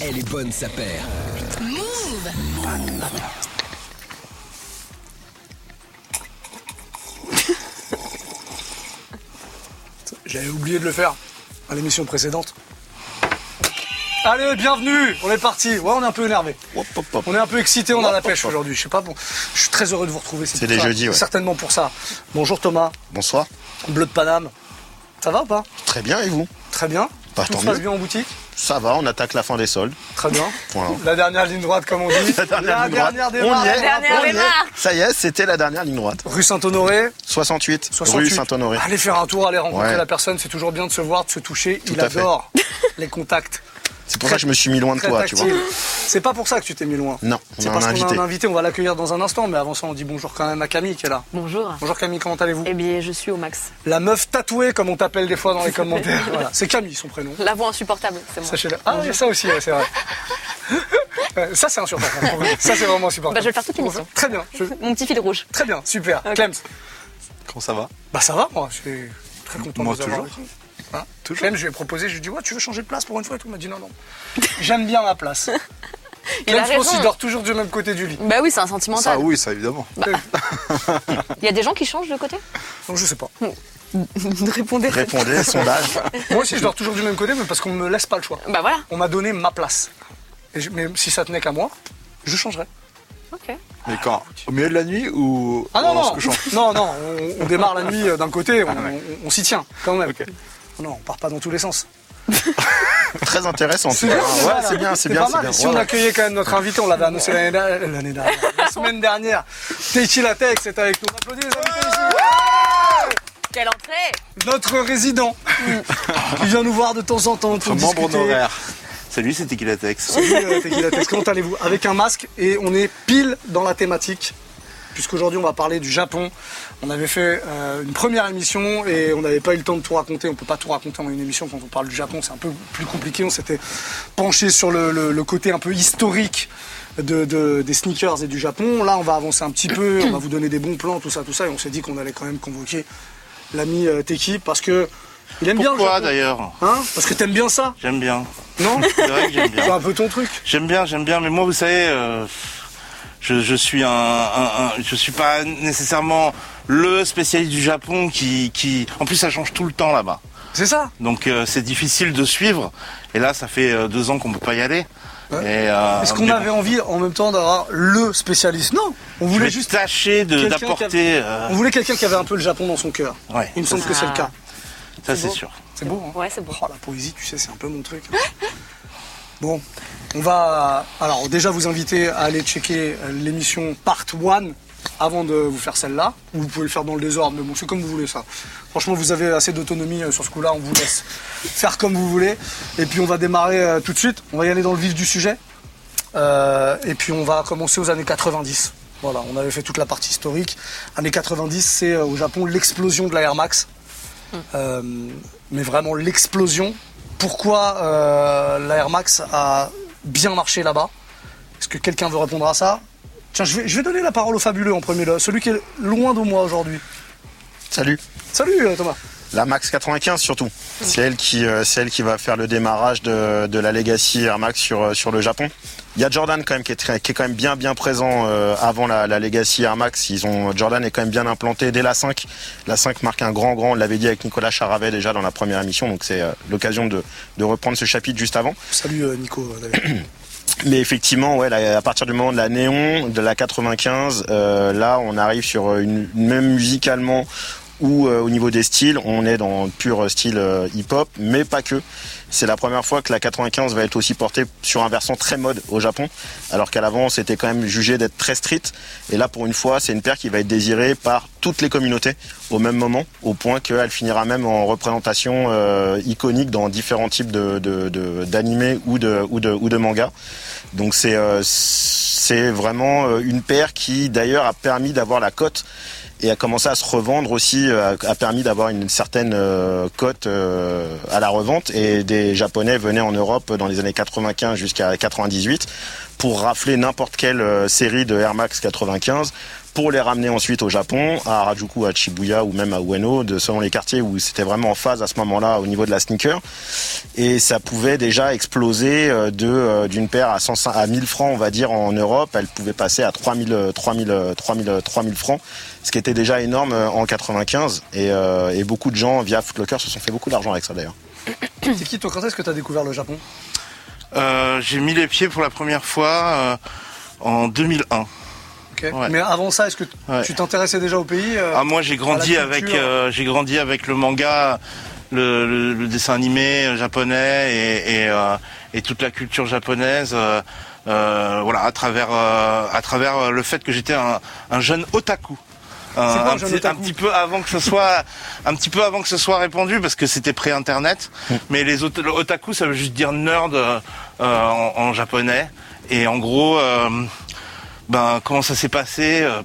Elle est bonne, sa paire. J'avais oublié de le faire à l'émission précédente. Allez, bienvenue On est parti Ouais, on est un peu énervé. Hop, hop, hop. On est un peu excité, on a la pêche aujourd'hui. Je sais pas, bon, je suis très heureux de vous retrouver. C'est pour les ça. jeudis, ouais. Certainement pour ça. Bonjour Thomas, Bonsoir. bleu de Paname. Ça va ou pas? Très bien, et vous? Très bien. Bah, Tout tant se passe mieux. bien en boutique? Ça va, on attaque la fin des soldes. Très bien. Voilà. La dernière ligne droite, comme on dit. La dernière ligne droite. dernière On y est. démarre. Dernière On y est. démarre. Ça y est, c'était la dernière ligne droite. Rue Saint-Honoré. 68, 68. rue Saint-Honoré. Allez faire un tour, allez rencontrer Ouais. la personne. C'est toujours bien de se voir, de se toucher. Il à fait. adore les contacts. C'est pour ça que je me suis mis loin de toi, tu vois. C'est pas pour ça que tu t'es mis loin. Non, on C'est parce qu'on a invité. un invité, on va l'accueillir dans un instant, mais avant ça, on dit bonjour quand même à Camille qui est là. Bonjour. Bonjour Camille, comment allez-vous? Eh bien, je suis au max. La meuf tatouée, comme on t'appelle des fois dans les commentaires. Voilà. C'est Camille son prénom. La voix insupportable, c'est moi. Sachez-le. Ah, il y a ça aussi, ouais, c'est vrai. Euh, ça, c'est insupportable. Ça, c'est vraiment insupportable. Bah, je vais le faire toute l'émission. Très bien, je- Mon petit fil rouge. très bien, super. Ok. Clems. Comment ça va? Bah, ça va, moi. Je suis très content Moi, de vous avoir toujours. Hein Clems, je lui ai proposé, je lui ai dit, ouais, tu veux changer de place pour une fois et tout. Il m'a dit, non, non. J'aime bien ma place. Il a Clems, je pense raison. qu'il dort toujours du même côté du lit. Bah oui, c'est un Ça, sentimental. oui, ça évidemment. Il y a des gens qui changent de côté? Donc, je sais pas. Répondez. Répondez, sondage. Moi aussi, je dors toujours du même côté, mais parce qu'on me laisse pas le choix. Bah voilà. On m'a donné ma place. Et je- mais si ça tenait qu'à moi, je changerais. Ok. Mais quand? Au milieu de la nuit ou Ah non, non, non, non, on, on démarre la nuit euh, d'un côté, on, on- on s'y tient quand même. Ok. Non, on part pas dans tous les sens. Très intéressant. C'est bien, Ouais, bien, c'est bien, c'est pas bien, c'est mal. bien. Si Ouais, on accueillait quand même notre invité, on l'avait annoncé l'année dernière, l'année dernière, la semaine dernière. Techi Latex est avec nous. On applaudit les invités ici. Quelle entrée Notre résident qui vient nous voir de temps en temps Notre membre honoraire. Salut, c'est Tequilatex. Salut euh, Tequila Tex, comment allez-vous? Avec un masque et on est pile dans la thématique. Puisqu'aujourd'hui on va parler du Japon. On avait fait euh, une première émission et on n'avait pas eu le temps de tout raconter. On peut pas tout raconter en une émission quand on parle du Japon, c'est un peu plus compliqué. On s'était penché sur le, le- le côté un peu historique de, de- des sneakers et du Japon. Là on va avancer un petit peu, on va vous donner des bons plans, tout ça, tout ça. Et on s'est dit qu'on allait quand même convoquer l'ami euh, Teki parce que il aime bien le Pourquoi d'ailleurs Hein? Parce que t'aimes bien ça, J'aime bien. non? C'est vrai que j'aime C'est bien. un peu ton truc. J'aime bien, j'aime bien. Mais moi, vous savez, euh, je, je suis un, un- un- je suis pas nécessairement le spécialiste du Japon qui, qui, en plus, ça change tout le temps là-bas. C'est ça Donc euh, c'est difficile de suivre. Et là, ça fait euh, deux ans qu'on peut pas y aller. Ouais. Euh, Est-ce qu'on avait envie en même temps d'avoir le spécialiste? Non, on voulait juste tâcher d'apporter. euh, on voulait quelqu'un qui avait un peu le Japon dans son cœur. ouais, Il me semble que c'est le cas. ça c'est sûr. C'est beau. Hein Ouais, c'est beau. Oh, la poésie, tu sais, c'est un peu mon truc. bon, on va alors déjà vous inviter à aller checker euh, l'émission Part 1 avant de vous faire celle-là. Ou Vous pouvez le faire dans le désordre, mais bon, c'est comme vous voulez ça. Franchement, vous avez assez d'autonomie euh, sur ce coup-là, on vous laisse faire comme vous voulez. Et puis on va démarrer euh, tout de suite. On va y aller dans le vif du sujet. Euh, et puis on va commencer aux années 90. Voilà, on avait fait toute la partie historique. Années 90, c'est au Japon l'explosion de la Air Max. Euh, mais vraiment l'explosion. Pourquoi euh, la Air Max a bien marché là-bas Est-ce que quelqu'un veut répondre à ça? Tiens, je vais, je vais donner la parole au fabuleux en premier, celui qui est loin de moi aujourd'hui. Salut. Salut euh, Thomas. La Max 95 surtout. C'est elle qui, euh, c'est elle qui va faire le démarrage de, de la Legacy Air Max sur, sur le Japon. Il y a Jordan quand même qui est, très- qui est quand même bien bien présent euh, avant la, la Legacy Air Max. Ils ont Jordan est quand même bien implanté dès la 5. La 5 marque un grand grand. On l'avait dit avec Nicolas Charavet déjà dans la première émission. Donc c'est euh, l'occasion de, de reprendre ce chapitre juste avant. Salut euh, Nico. euh. Mais effectivement, ouais, là, à partir du moment de la néon, de la 95, euh, là, on arrive sur une même musicalement ou euh, au niveau des styles, on est dans pur style euh, hip-hop, mais pas que. C'est la première fois que la 95 va être aussi portée sur un versant très mode au Japon, alors qu'à l'avant, c'était quand même jugé d'être très street. Et là, pour une fois, c'est une paire qui va être désirée par toutes les communautés au même moment, au point qu'elle finira même en représentation euh, iconique dans différents types de, de, de- ou de, ou de, ou de mangas. Donc c'est euh, c'est vraiment euh, une paire qui d'ailleurs a permis d'avoir la cote et a commencé à se revendre aussi, euh, a, permis d'avoir une certaine euh, cote euh, à la revente. Et des Japonais venaient en Europe dans les années 95 jusqu'à 98 pour rafler n'importe quelle euh, série de Air Max 95 pour les ramener ensuite au Japon, à Harajuku, à Shibuya ou même à Ueno, de, selon les quartiers où c'était vraiment en phase à ce moment-là au niveau de la sneaker. Et ça pouvait déjà exploser euh, euh, d'une paire à, 100, à 1000 francs, on va dire, en Europe. Elle pouvait passer à 3000, euh, 3000, 3000, 3000 francs, ce qui était déjà énorme en 95. Et, et beaucoup de gens, via Footlocker, se sont fait beaucoup d'argent avec ça d'ailleurs. C'est qui, toi, quand est-ce que tu as découvert le Japon? Euh, j'ai mis les pieds pour la première fois euh, en 2001. Ok. Ouais. Mais avant ça, est-ce que Ouais. tu t'intéressais déjà au pays euh, Ah, moi j'ai grandi avec euh, j'ai grandi avec le manga, le, le- le dessin animé euh, japonais et, et, euh, et toute la culture japonaise. euh, euh, voilà, à travers euh, à travers euh, le fait que j'étais un, un jeune otaku. Un, C'est quoi un petit, otaku un petit peu avant que ce soit un petit peu avant que ce soit répandu parce que c'était pré-internet. Mais les ot- le otaku ça veut juste dire nerd euh, euh, en, en japonais. Et en gros, euh, ben comment ça s'est passé euh,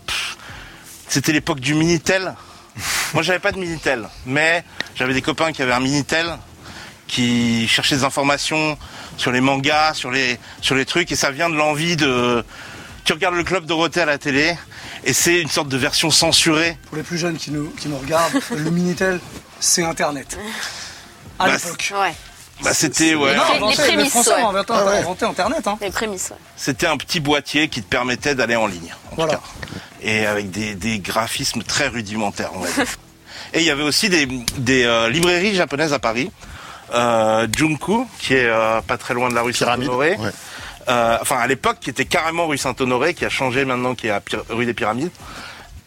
C'était l'époque du minitel. Moi, j'avais pas de minitel, mais j'avais des copains qui avaient un minitel, qui cherchaient des informations sur les mangas, sur les sur les trucs, et ça vient de l'envie de. Tu regardes le club Dorothée à la télé, et c'est une sorte de version censurée. Pour les plus jeunes qui nous, qui nous regardent, le Minitel, c'est Internet. À Bah, l'époque. Ouais, Bah, c'était ouais, Non, Les- inventé- les prémices, les Français ouais. ont inventé, Ah ouais. inventé Internet. Hein. les prémices. ouais. c'était un petit boîtier qui te permettait d'aller en ligne, en Voilà. tout cas, et avec des, des graphismes très rudimentaires, on va dire. Et il y avait aussi des, des euh, librairies japonaises à Paris. Euh, Junku, qui est euh, pas très loin de la rue. Saint-Honoré. Ouais. Euh, enfin, à l'époque, qui était carrément rue Saint-Honoré, qui a changé maintenant, qui est à rue des Pyramides.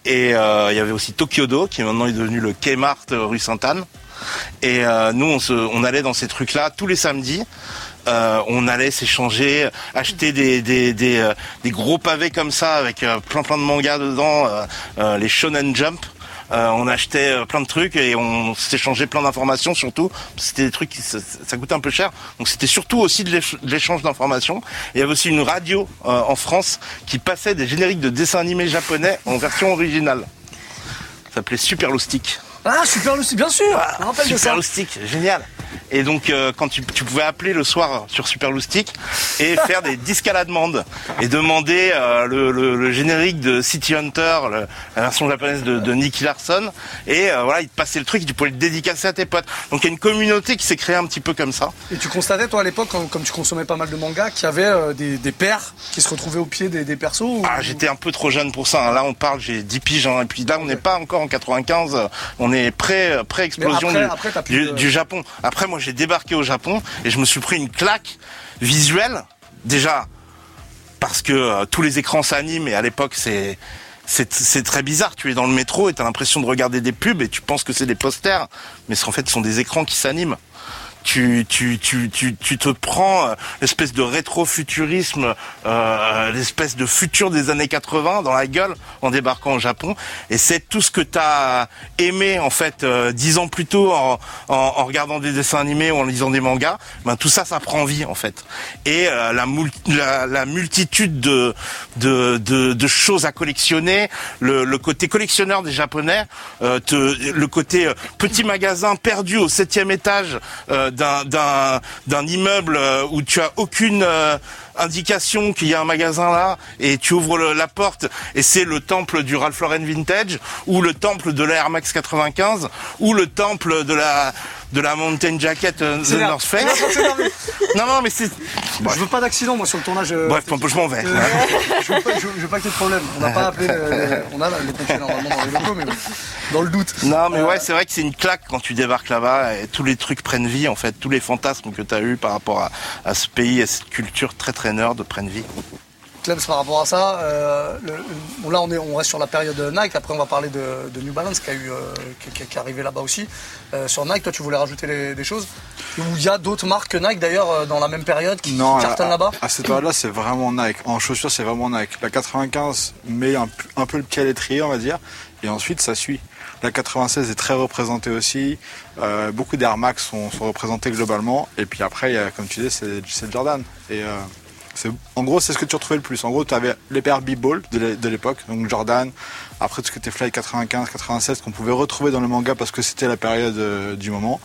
Et euh, il y avait aussi Tokyodo, qui maintenant est devenu le Kmart rue Sainte-Anne. Et euh, nous, on, allait dans ces trucs-là tous les samedis. Euh, on allait s'échanger, acheter euh, des gros pavés comme ça avec plein plein de mangas dedans, les Shonen Jump. On achetait plein de trucs et on s'échangeait plein d'informations surtout. C'était des trucs qui ça, coûtait un peu cher. Donc c'était surtout aussi de l'éch- de l'échange d'informations. Il y avait aussi une radio en France qui passait des génériques de dessins animés japonais en version originale. Ça s'appelait Super Loustic. Ah, Super bien sûr Je me rappelle de ça. Super Loustic, génial. Et donc euh, quand tu, tu pouvais appeler le soir sur Super Loustic et faire des disques à la demande et demander euh, le, le- le générique de City Hunter, le- la version japonaise de, de Nicky Larson, et euh, voilà, il te passait le truc et tu pouvais le dédicacer à tes potes. Donc il y a une communauté qui s'est créée un petit peu comme ça. Et tu constatais, toi, à l'époque, comme tu consommais pas mal de mangas, qu'il y avait euh, des, des paires qui se retrouvaient au pied des, des persos ou- Ah, j'étais un peu trop jeune pour ça. hein. Là, on parle, j'ai 10 piges. hein. Et puis là, on n'est pas encore en 95. euh, On est pré, pré-explosion Mais après- du, après, t'as plus du, de- du Japon. Après, moi, j'ai débarqué au Japon et je me suis pris une claque visuelle. Déjà, parce que euh, tous les écrans s'animent et à l'époque, c'est... C'est, c'est très bizarre, tu es dans le métro et tu as l'impression de regarder des pubs et tu penses que c'est des posters, mais en fait ce sont des écrans qui s'animent tu, tu, tu, tu, tu te prends euh, l'espèce de rétro-futurisme, euh, l'espèce de futur des années 80 dans la gueule en débarquant au Japon. Et c'est tout ce que tu as aimé en fait euh, dix ans plus tôt en, en, en regardant des dessins animés ou en lisant des mangas. Ben, tout ça, ça prend vie en fait. Et euh, la, la, la multitude de, de, de, de choses à collectionner, le, le côté collectionneur des Japonais, euh, te, le côté euh, petit magasin perdu au septième étage euh, d'un immeuble euh, où tu as aucune euh, indication qu'il y a un magasin là et tu ouvres la porte et c'est le temple du Ralph Lauren Vintage ou le temple de la Air Max 95 ou le temple de la de la Mountain Jacket euh, The là. North Face. Non non mais c'est Je veux pas d'accident, moi, sur le tournage. euh, bref je m'en vais. euh, je, veux pas, je veux- je veux pas qu'il y ait de problème. On n'a pas appelé. on a les pompiers normalement dans les locaux, mais dans le doute. Non, mais Euh, ouais, c'est vrai que c'est une claque quand tu débarques là-bas et tous les trucs prennent vie, en fait. Tous les fantasmes que tu as eu par rapport à, à ce pays, à cette culture très très nerd prennent vie. Par rapport à ça, euh, le- bon, là on, est, on reste sur la période Nike, après on va parler de, de New Balance qui, a eu, euh, qui, qui- qui est arrivé là-bas aussi. Euh, sur Nike, toi tu voulais rajouter les- des choses? Ou il y a d'autres marques que Nike d'ailleurs dans la même période qui, qui Non, cartonnent à, là-bas? à cette période-là, c'est vraiment Nike. En chaussures, c'est vraiment Nike. La 95 met un, peu le pied à l'étrier, on va dire, et ensuite ça suit. La 96 est très représentée aussi. Euh, beaucoup d'Air Max sont, sont représentés globalement. Et puis après, il y a, comme tu dis, c'est Jordan. Et euh, en gros, c'est ce que tu retrouvais le plus. En gros, tu avais les paires B-Ball de l'é- de l'époque, donc Jordan. Après, tout ce qui était Fly 95, 96, qu'on pouvait retrouver dans le manga parce que c'était la période euh, du moment.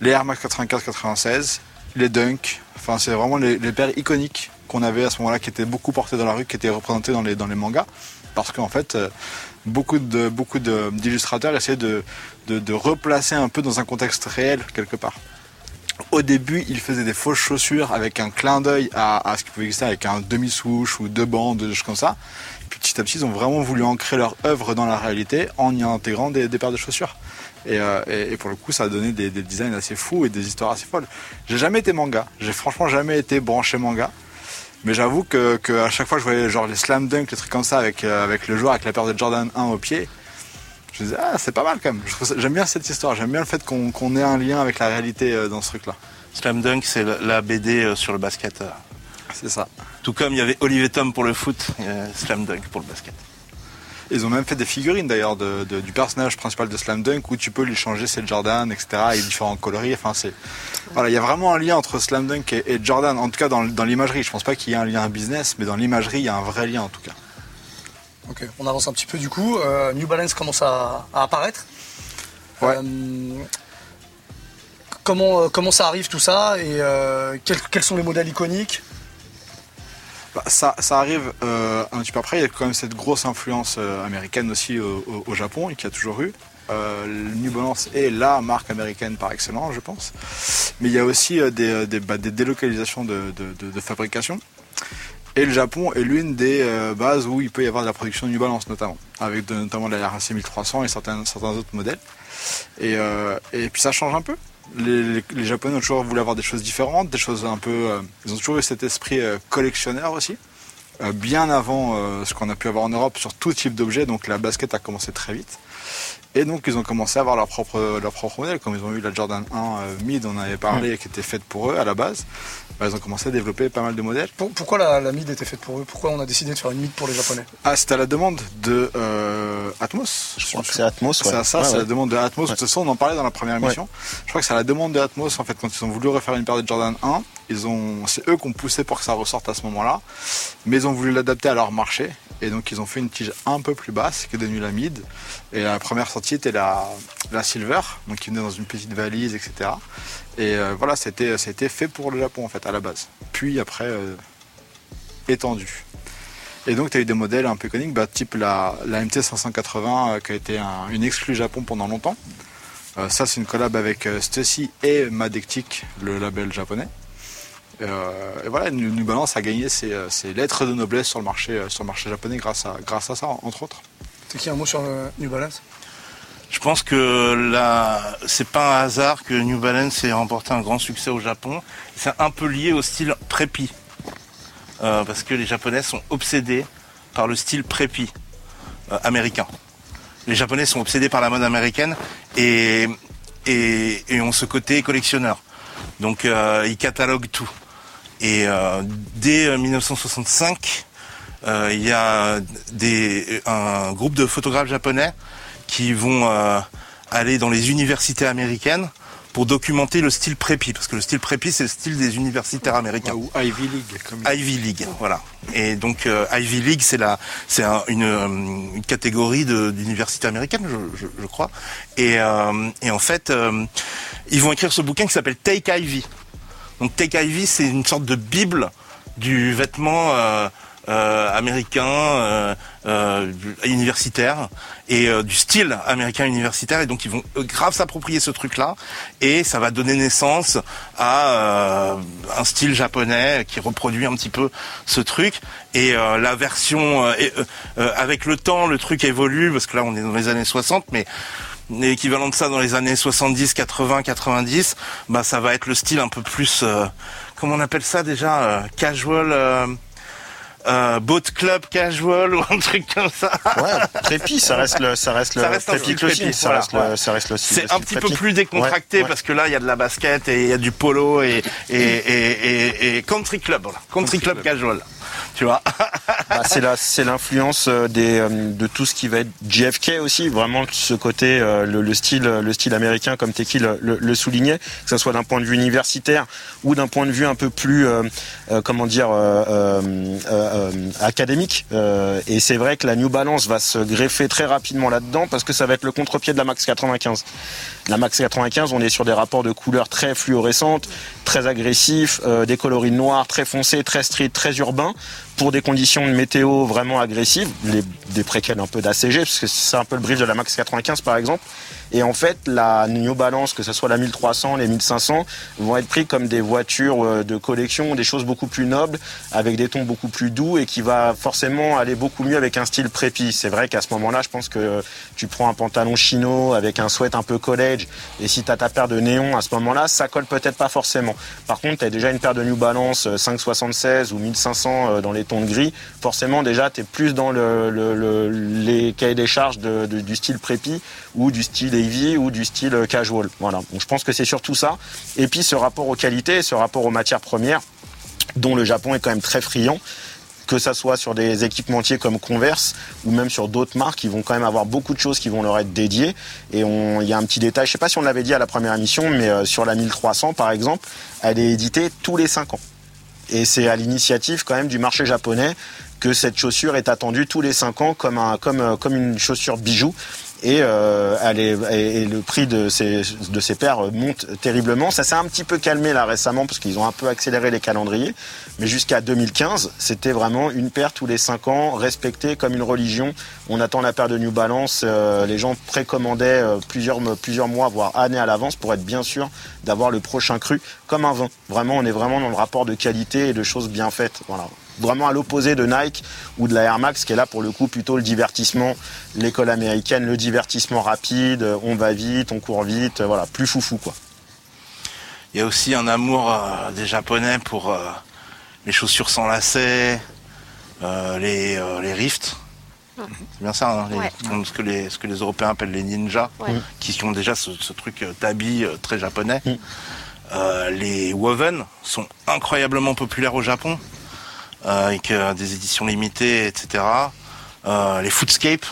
Les Air Max 95, 96, les Dunk. Enfin, c'est vraiment les, les paires iconiques qu'on avait à ce moment-là, qui étaient beaucoup portées dans la rue, qui étaient représentées dans les, mangas. parce qu'en fait, euh, beaucoup beaucoup d'illustrateurs de, de replacer un peu dans un contexte réel quelque part. Au début, ils faisaient des fausses chaussures avec un clin d'œil à, à ce qui pouvait exister avec un demi-souche ou deux bandes, des choses comme ça. Puis petit à petit, ils ont vraiment voulu ancrer leur œuvre dans la réalité en y intégrant des, des paires de chaussures. Et, euh, pour le coup, ça a donné des, des designs assez fous et des histoires assez folles. J'ai jamais été manga. J'ai franchement jamais été branché manga. Mais j'avoue que, à chaque fois je voyais genre les slam dunk, les trucs comme ça avec, euh, avec le joueur, avec la paire de Jordan 1 au pied, je me disais, ah, c'est pas mal quand même. J'aime bien cette histoire. J'aime bien le fait qu'on ait un lien avec la réalité euh, dans ce truc-là. Slam Dunk, c'est la- BD euh, sur le basket. euh. C'est ça. Tout comme il y avait Olivier Tom pour le foot, Slam Dunk pour le basket. Ils ont même fait des figurines d'ailleurs de, de- du personnage principal de Slam Dunk où tu peux lui changer ses Jordan, etc. Et différents coloris. Enfin, c'est voilà, il y a vraiment un lien entre Slam Dunk et, et Jordan. En tout cas, dans, dans l'imagerie. Je pense pas qu'il y ait un lien business, mais dans l'imagerie, il y a un vrai lien en tout cas. Ok, on avance un petit peu du coup. Euh, New Balance commence à, à apparaître. Ouais. Euh, comment, euh, comment ça arrive tout ça et euh, quels, quels sont les modèles iconiques? Bah, ça, ça arrive un petit peu après. Il y a quand même cette grosse influence américaine aussi au, au- au Japon et qui a toujours eu. Euh, New Balance est la marque américaine par excellence, je pense. Mais il y a aussi euh, des, des, bah, des délocalisations de, de- de- de fabrication. Et le Japon est l'une des euh, bases où il peut y avoir de la production de New Balance notamment, avec de- notamment la RAC 1300 et certains, certains autres modèles. Et, euh, et puis ça change un peu. Les, les- les Japonais ont toujours voulu avoir des choses différentes, des choses un peu. euh, ils ont toujours eu cet esprit collectionneur aussi, bien avant ce qu'on a pu avoir en Europe sur tout type d'objet. Donc la basket a commencé très vite. Et donc ils ont commencé à avoir leur propre, leur propre modèle, comme ils ont eu la Jordan 1 euh, Mid, on avait parlé, qui était faite pour eux à la base. Bah, ils ont commencé à développer pas mal de modèles. Pour- Pourquoi la, la mid était faite pour eux? Pourquoi on a décidé de faire une mid pour les Japonais? Ah, c'était à la demande de euh, Atmos. Je crois que c'est Atmos. C'est ouais. à ça, Ouais, c'est ouais. la demande de Atmos. Ouais. De toute façon, on en parlait dans la première émission. Je crois que c'est à la demande de Atmos, en fait, quand ils ont voulu refaire une paire de Jordan 1, ils ont, c'est eux qui ont poussé pour que ça ressorte à ce moment-là. Mais ils ont voulu l'adapter à leur marché. Et donc, ils ont fait une tige un peu plus basse, devenue la mid. Et la première sortie était la, la silver, donc qui venait dans une petite valise, etc. Et euh, voilà, c'était, c'était fait pour le Japon, en fait, à la base. Puis après, euh, étendu. Et donc, tu as eu des modèles un peu iconiques, bah, type la, MT 580, euh, qui a été un- une exclue Japon pendant longtemps. Ça, c'est une collab avec Stussy et Madectic, le label japonais. Euh, et voilà, New Balance a gagné ses, euh, ses lettres de noblesse sur le marché, euh, sur le marché japonais grâce à, grâce à ça, entre autres. C'est qui un mot sur le New Balance? Je pense que là, c'est pas un hasard que New Balance ait remporté un grand succès au Japon. C'est un peu lié au style prépi. Euh, parce que les Japonais sont obsédés par le style prépi euh, américain. Les Japonais sont obsédés par la mode américaine et, et, et ont ce côté collectionneur. Donc euh, ils cataloguent tout. Et euh, dès euh, 1965, euh, il y a des, un groupe de photographes japonais qui vont euh, aller dans les universités américaines pour documenter le style prépi, parce que le style prépi c'est le style des universitaires américains. Ou Ivy League, comme Ivy League, voilà. Et donc euh, Ivy League, c'est la, c'est un- une, euh, une catégorie de- d'université américaine, je, je- je crois. Et, euh, et en fait, euh, ils vont écrire ce bouquin qui s'appelle Take Ivy. Donc Take Ivy, c'est une sorte de bible du vêtement euh, euh, américain euh, euh, universitaire et euh, du style américain universitaire. Et donc ils vont grave s'approprier ce truc-là et ça va donner naissance à euh, un style japonais qui reproduit un petit peu ce truc. Et la version avec le temps, le truc évolue parce que là on est dans les années 60, mais l'équivalent de ça dans les années 70, 80, 90, bah ça va être le style un peu plus, euh, comment on appelle ça déjà, euh, casual, euh, euh, boat club casual ou un truc comme ça. Ouais, prépi, ça reste le, ça reste le Ça reste un prépi style clothing, prépi, ça voilà, reste le, ça reste le style- C'est un petit peu plus décontracté Ouais, ouais. parce que là il y a de la basket et il y a du polo et et, et, et, et country club, voilà. country, club, casual, tu vois. Bah, c'est la, c'est l'influence euh, des, euh, de tout ce qui va être JFK aussi, vraiment ce côté, euh, le, le style, le style américain comme Teki le, soulignait, que ce soit d'un point de vue universitaire ou d'un point de vue un peu plus, euh, comment dire, euh, académique. Et c'est vrai que la New Balance va se greffer très rapidement là-dedans parce que ça va être le contre-pied de la Max 95. La Max 95, on est sur des rapports de couleurs très fluorescentes, très agressifs, des coloris noirs, très foncés, très street, très urbains, pour des conditions de météo vraiment agressives, des préquels un peu d'ACG, parce que c'est un peu le brief de la Max 95 par exemple. Et en fait, la New Balance, que ce soit la 1300, les 1500, vont être pris comme des voitures euh, de collection, des choses beaucoup plus nobles, avec des tons beaucoup plus doux et qui va forcément aller beaucoup mieux avec un style prépi. C'est vrai qu'à ce moment-là, je pense que tu prends un pantalon chino avec un sweat un peu college et si tu as ta paire de néon à ce moment-là, ça colle peut-être pas forcément. Par contre, tu as déjà une paire de New Balance 576 ou 1500 euh, dans les tons de gris. Forcément, déjà, tu es plus dans le, le- le- les cahiers des charges du style prépi ou du style heavy ou du style euh, casual. Voilà. Donc, je pense que c'est surtout ça. Et puis, ce rapport aux qualités, ce rapport aux matières premières, dont le Japon est quand même très friand que ça soit sur des équipementiers comme Converse ou même sur d'autres marques, ils vont quand même avoir beaucoup de choses qui vont leur être dédiées. Et on- il y a un petit détail, je sais pas si on l'avait dit à la première émission, mais euh, sur la 1300 par exemple, elle est éditée tous les 5 ans. Et c'est à l'initiative quand même du marché japonais que cette chaussure est attendue tous les 5 ans comme, comme une chaussure bijou. Et, euh, elle est, et, le prix de ces, de ces paires monte terriblement. Ça s'est un petit peu calmé là récemment parce qu'ils ont un peu accéléré les calendriers. Mais jusqu'à 2015, c'était vraiment une paire tous les 5 ans, respectée comme une religion. On attend la paire de New Balance. euh, les gens précommandaient euh, plusieurs, plusieurs mois, voire années à l'avance pour être bien sûr d'avoir le prochain cru comme un vin. Vraiment, on est vraiment dans le rapport de qualité et de choses bien faites. Voilà. Vraiment à l'opposé de Nike ou de la Air Max qui est là pour le coup plutôt le divertissement, l'école américaine, le divertissement rapide, on va vite, on court vite, voilà, plus foufou quoi. Il y a aussi un amour euh, des Japonais pour euh, les chaussures sans lacets, euh, les, euh, les rifts. C'est bien ça, hein, les- Ouais. comme ce, que les, ce que les Européens appellent les ninjas, Ouais. qui ont déjà ce, ce truc tabi très japonais. Mm. Euh, les woven sont incroyablement populaires au Japon, euh, avec euh, des éditions limitées, etc. Euh, les footscape,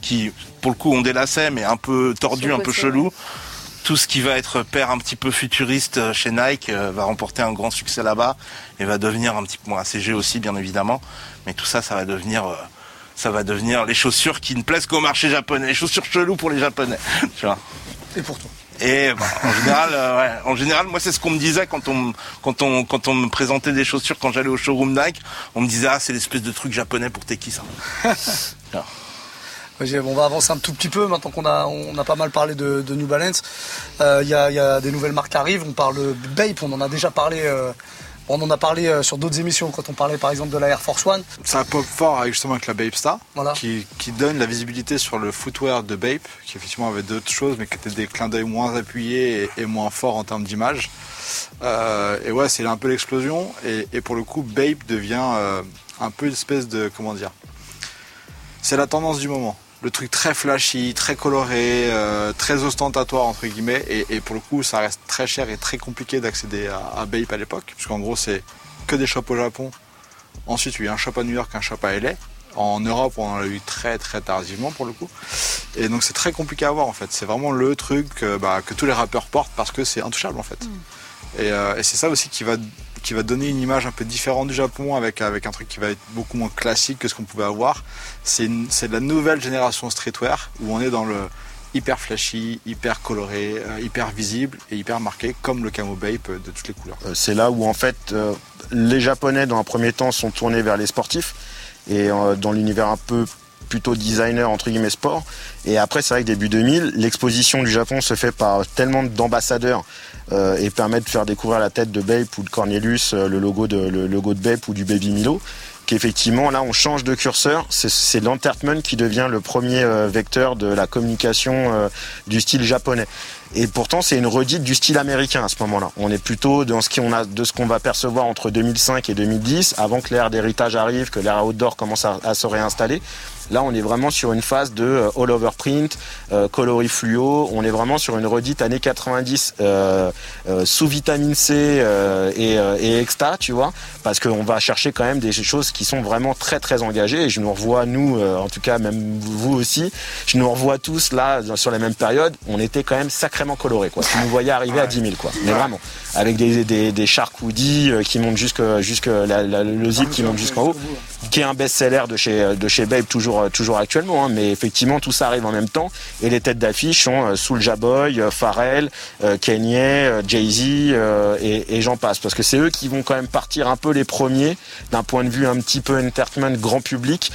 qui pour le coup ont des lacets, mais un peu tordus, un peu chelous. Tout ce qui va être paire un petit peu futuriste euh, chez Nike euh, va remporter un grand succès là-bas et va devenir un petit peu moins ACG aussi bien évidemment. Mais tout ça, ça va devenir, euh, ça va devenir les chaussures qui ne plaisent qu'au marché japonais, les chaussures cheloues pour les japonais. Tu vois. Et pour toi? Et en général, euh, en général, moi c'est ce qu'on me disait quand on, me- présentait des chaussures quand j'allais au showroom Nike. On me disait ah c'est l'espèce de truc japonais pour t'es qui ça. Vas-y, On va avancer un tout petit peu maintenant qu'on a, pas mal parlé de, New Balance. Euh, Il y, a, des nouvelles marques qui arrivent. On parle Bape, on en a déjà parlé. euh, on en a parlé euh, sur d'autres émissions quand on parlait par exemple de la Air Force One. Ça pop fort avec, justement avec la Bape Star, Voilà. qui, qui donne la visibilité sur le footwear de Bape, qui effectivement avait d'autres choses, mais qui étaient des clins d'œil moins appuyés et, et moins forts en termes d'image. Euh, et ouais, c'est un peu l'explosion. Et, et pour le coup, Bape devient euh, un peu une espèce de. Comment dire C'est la tendance du moment. Le truc très flashy, très coloré, euh, très ostentatoire, entre guillemets. Et, et pour le coup, ça reste très cher et très compliqué d'accéder à, à Bape à l'époque. Puisqu'en gros, c'est que des shops au Japon. Ensuite, il y a un shop à New York, un shop à LA. En Europe, on en a eu très très tardivement pour le coup. Et donc c'est très compliqué à avoir en fait. C'est vraiment le truc euh, bah, que tous les rappeurs portent parce que c'est intouchable en fait. Et, euh, et c'est ça aussi qui va, qui va donner une image un peu différente du Japon avec, avec un truc qui va être beaucoup moins classique que ce qu'on pouvait avoir. C'est de la nouvelle génération streetwear où on est dans le hyper flashy, hyper coloré, euh, hyper visible et hyper marqué comme le camo Bape euh, de toutes les couleurs. Euh, c'est là où en fait les Japonais dans un premier temps sont tournés vers les sportifs et dans l'univers un peu plutôt designer entre guillemets sport et après c'est vrai que début 2000 l'exposition du Japon se fait par tellement d'ambassadeurs euh, et permet de faire découvrir la tête de Bape ou de Cornelius euh, le logo de le logo de Bape ou du Baby Milo qu'effectivement là on change de curseur c'est- c'est l'entertainment qui devient le premier euh, vecteur de la communication euh, du style japonais et pourtant, c'est une redite du style américain à ce moment-là. On est plutôt dans ce qu'on a, de ce qu'on va percevoir entre 2005 et 2010, avant que l'ère d'héritage arrive, que l'ère outdoor commence à, à se réinstaller. Là, on est vraiment sur une phase de euh, all over print, euh, coloris fluo. On est vraiment sur une redite années 90 euh, sous vitamine C et, et extra, tu vois, parce qu'on va chercher quand même des choses qui sont vraiment très très engagées. Et je nous revois nous, en tout cas même vous aussi, je nous revois tous là sur la même période. On était quand même sacrément sacrément coloré, quoi. Tu nous voyais arriver à 10 000, quoi. Mais vraiment, avec des des, euh, qui montent jusque jusque la- la- le zip qui monte jusqu'en haut, qui est un best-seller de chez de chez Babe toujours euh, toujours actuellement. hein. mais effectivement, tout ça arrive en même temps et les têtes d'affiche sont euh, Soulja Boy, euh, Pharrell, Kanye, Jay-Z et, et j'en passe parce que c'est eux qui vont quand même partir un peu les premiers d'un point de vue un petit peu entertainment grand public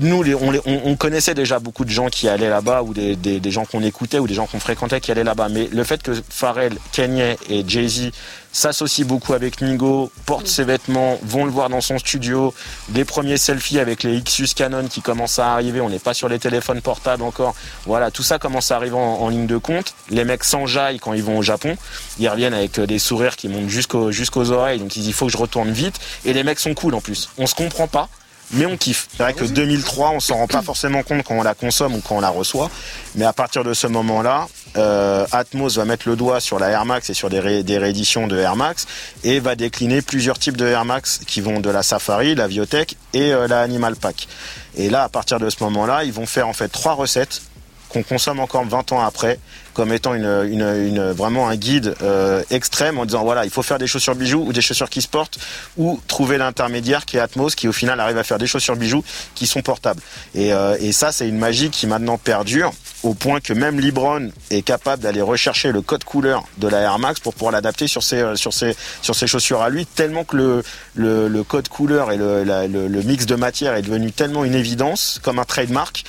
nous, les- on, les- on- on connaissait déjà beaucoup de gens qui allaient là-bas, ou des, gens qu'on écoutait, ou des gens qu'on fréquentait qui allaient là-bas. Mais le fait que Pharrell, Kanye et Jay-Z s'associent beaucoup avec Nigo, portent ses vêtements, vont le voir dans son studio, des premiers selfies avec les Xus Canon qui commencent à arriver, on n'est pas sur les téléphones portables encore. Voilà, tout ça commence à arriver en, ligne de compte. Les mecs s'enjaillent quand ils vont au Japon, ils reviennent avec euh, des sourires qui montent jusqu'aux jusqu'aux oreilles, donc ils disent il faut que je retourne vite. Et les mecs sont cool en plus. On se comprend pas mais on kiffe. C'est vrai que 2003, on s'en rend pas forcément compte quand on la consomme ou quand on la reçoit, mais à partir de ce moment-là, euh, Atmos va mettre le doigt sur la Air Max et sur des, ré- des rééditions de Air Max et va décliner plusieurs types de Air Max qui vont de la Safari, la Viotech et euh, la Animal Pack. Et là, à partir de ce moment-là, ils vont faire en fait trois recettes qu'on consomme encore 20 ans après comme étant une, une, une- vraiment un guide euh, extrême en disant voilà il faut faire des chaussures bijoux ou des chaussures qui se portent ou trouver l'intermédiaire qui est Atmos qui au final arrive à faire des chaussures bijoux qui sont portables. Et, euh, et ça c'est une magie qui maintenant perdure au point que même Libron est capable d'aller rechercher le code couleur de la Air Max pour pouvoir l'adapter sur ses, sur, ses, sur ses chaussures à lui tellement que le, le, code couleur et le, le, le mix de matière est devenu tellement une évidence comme un trademark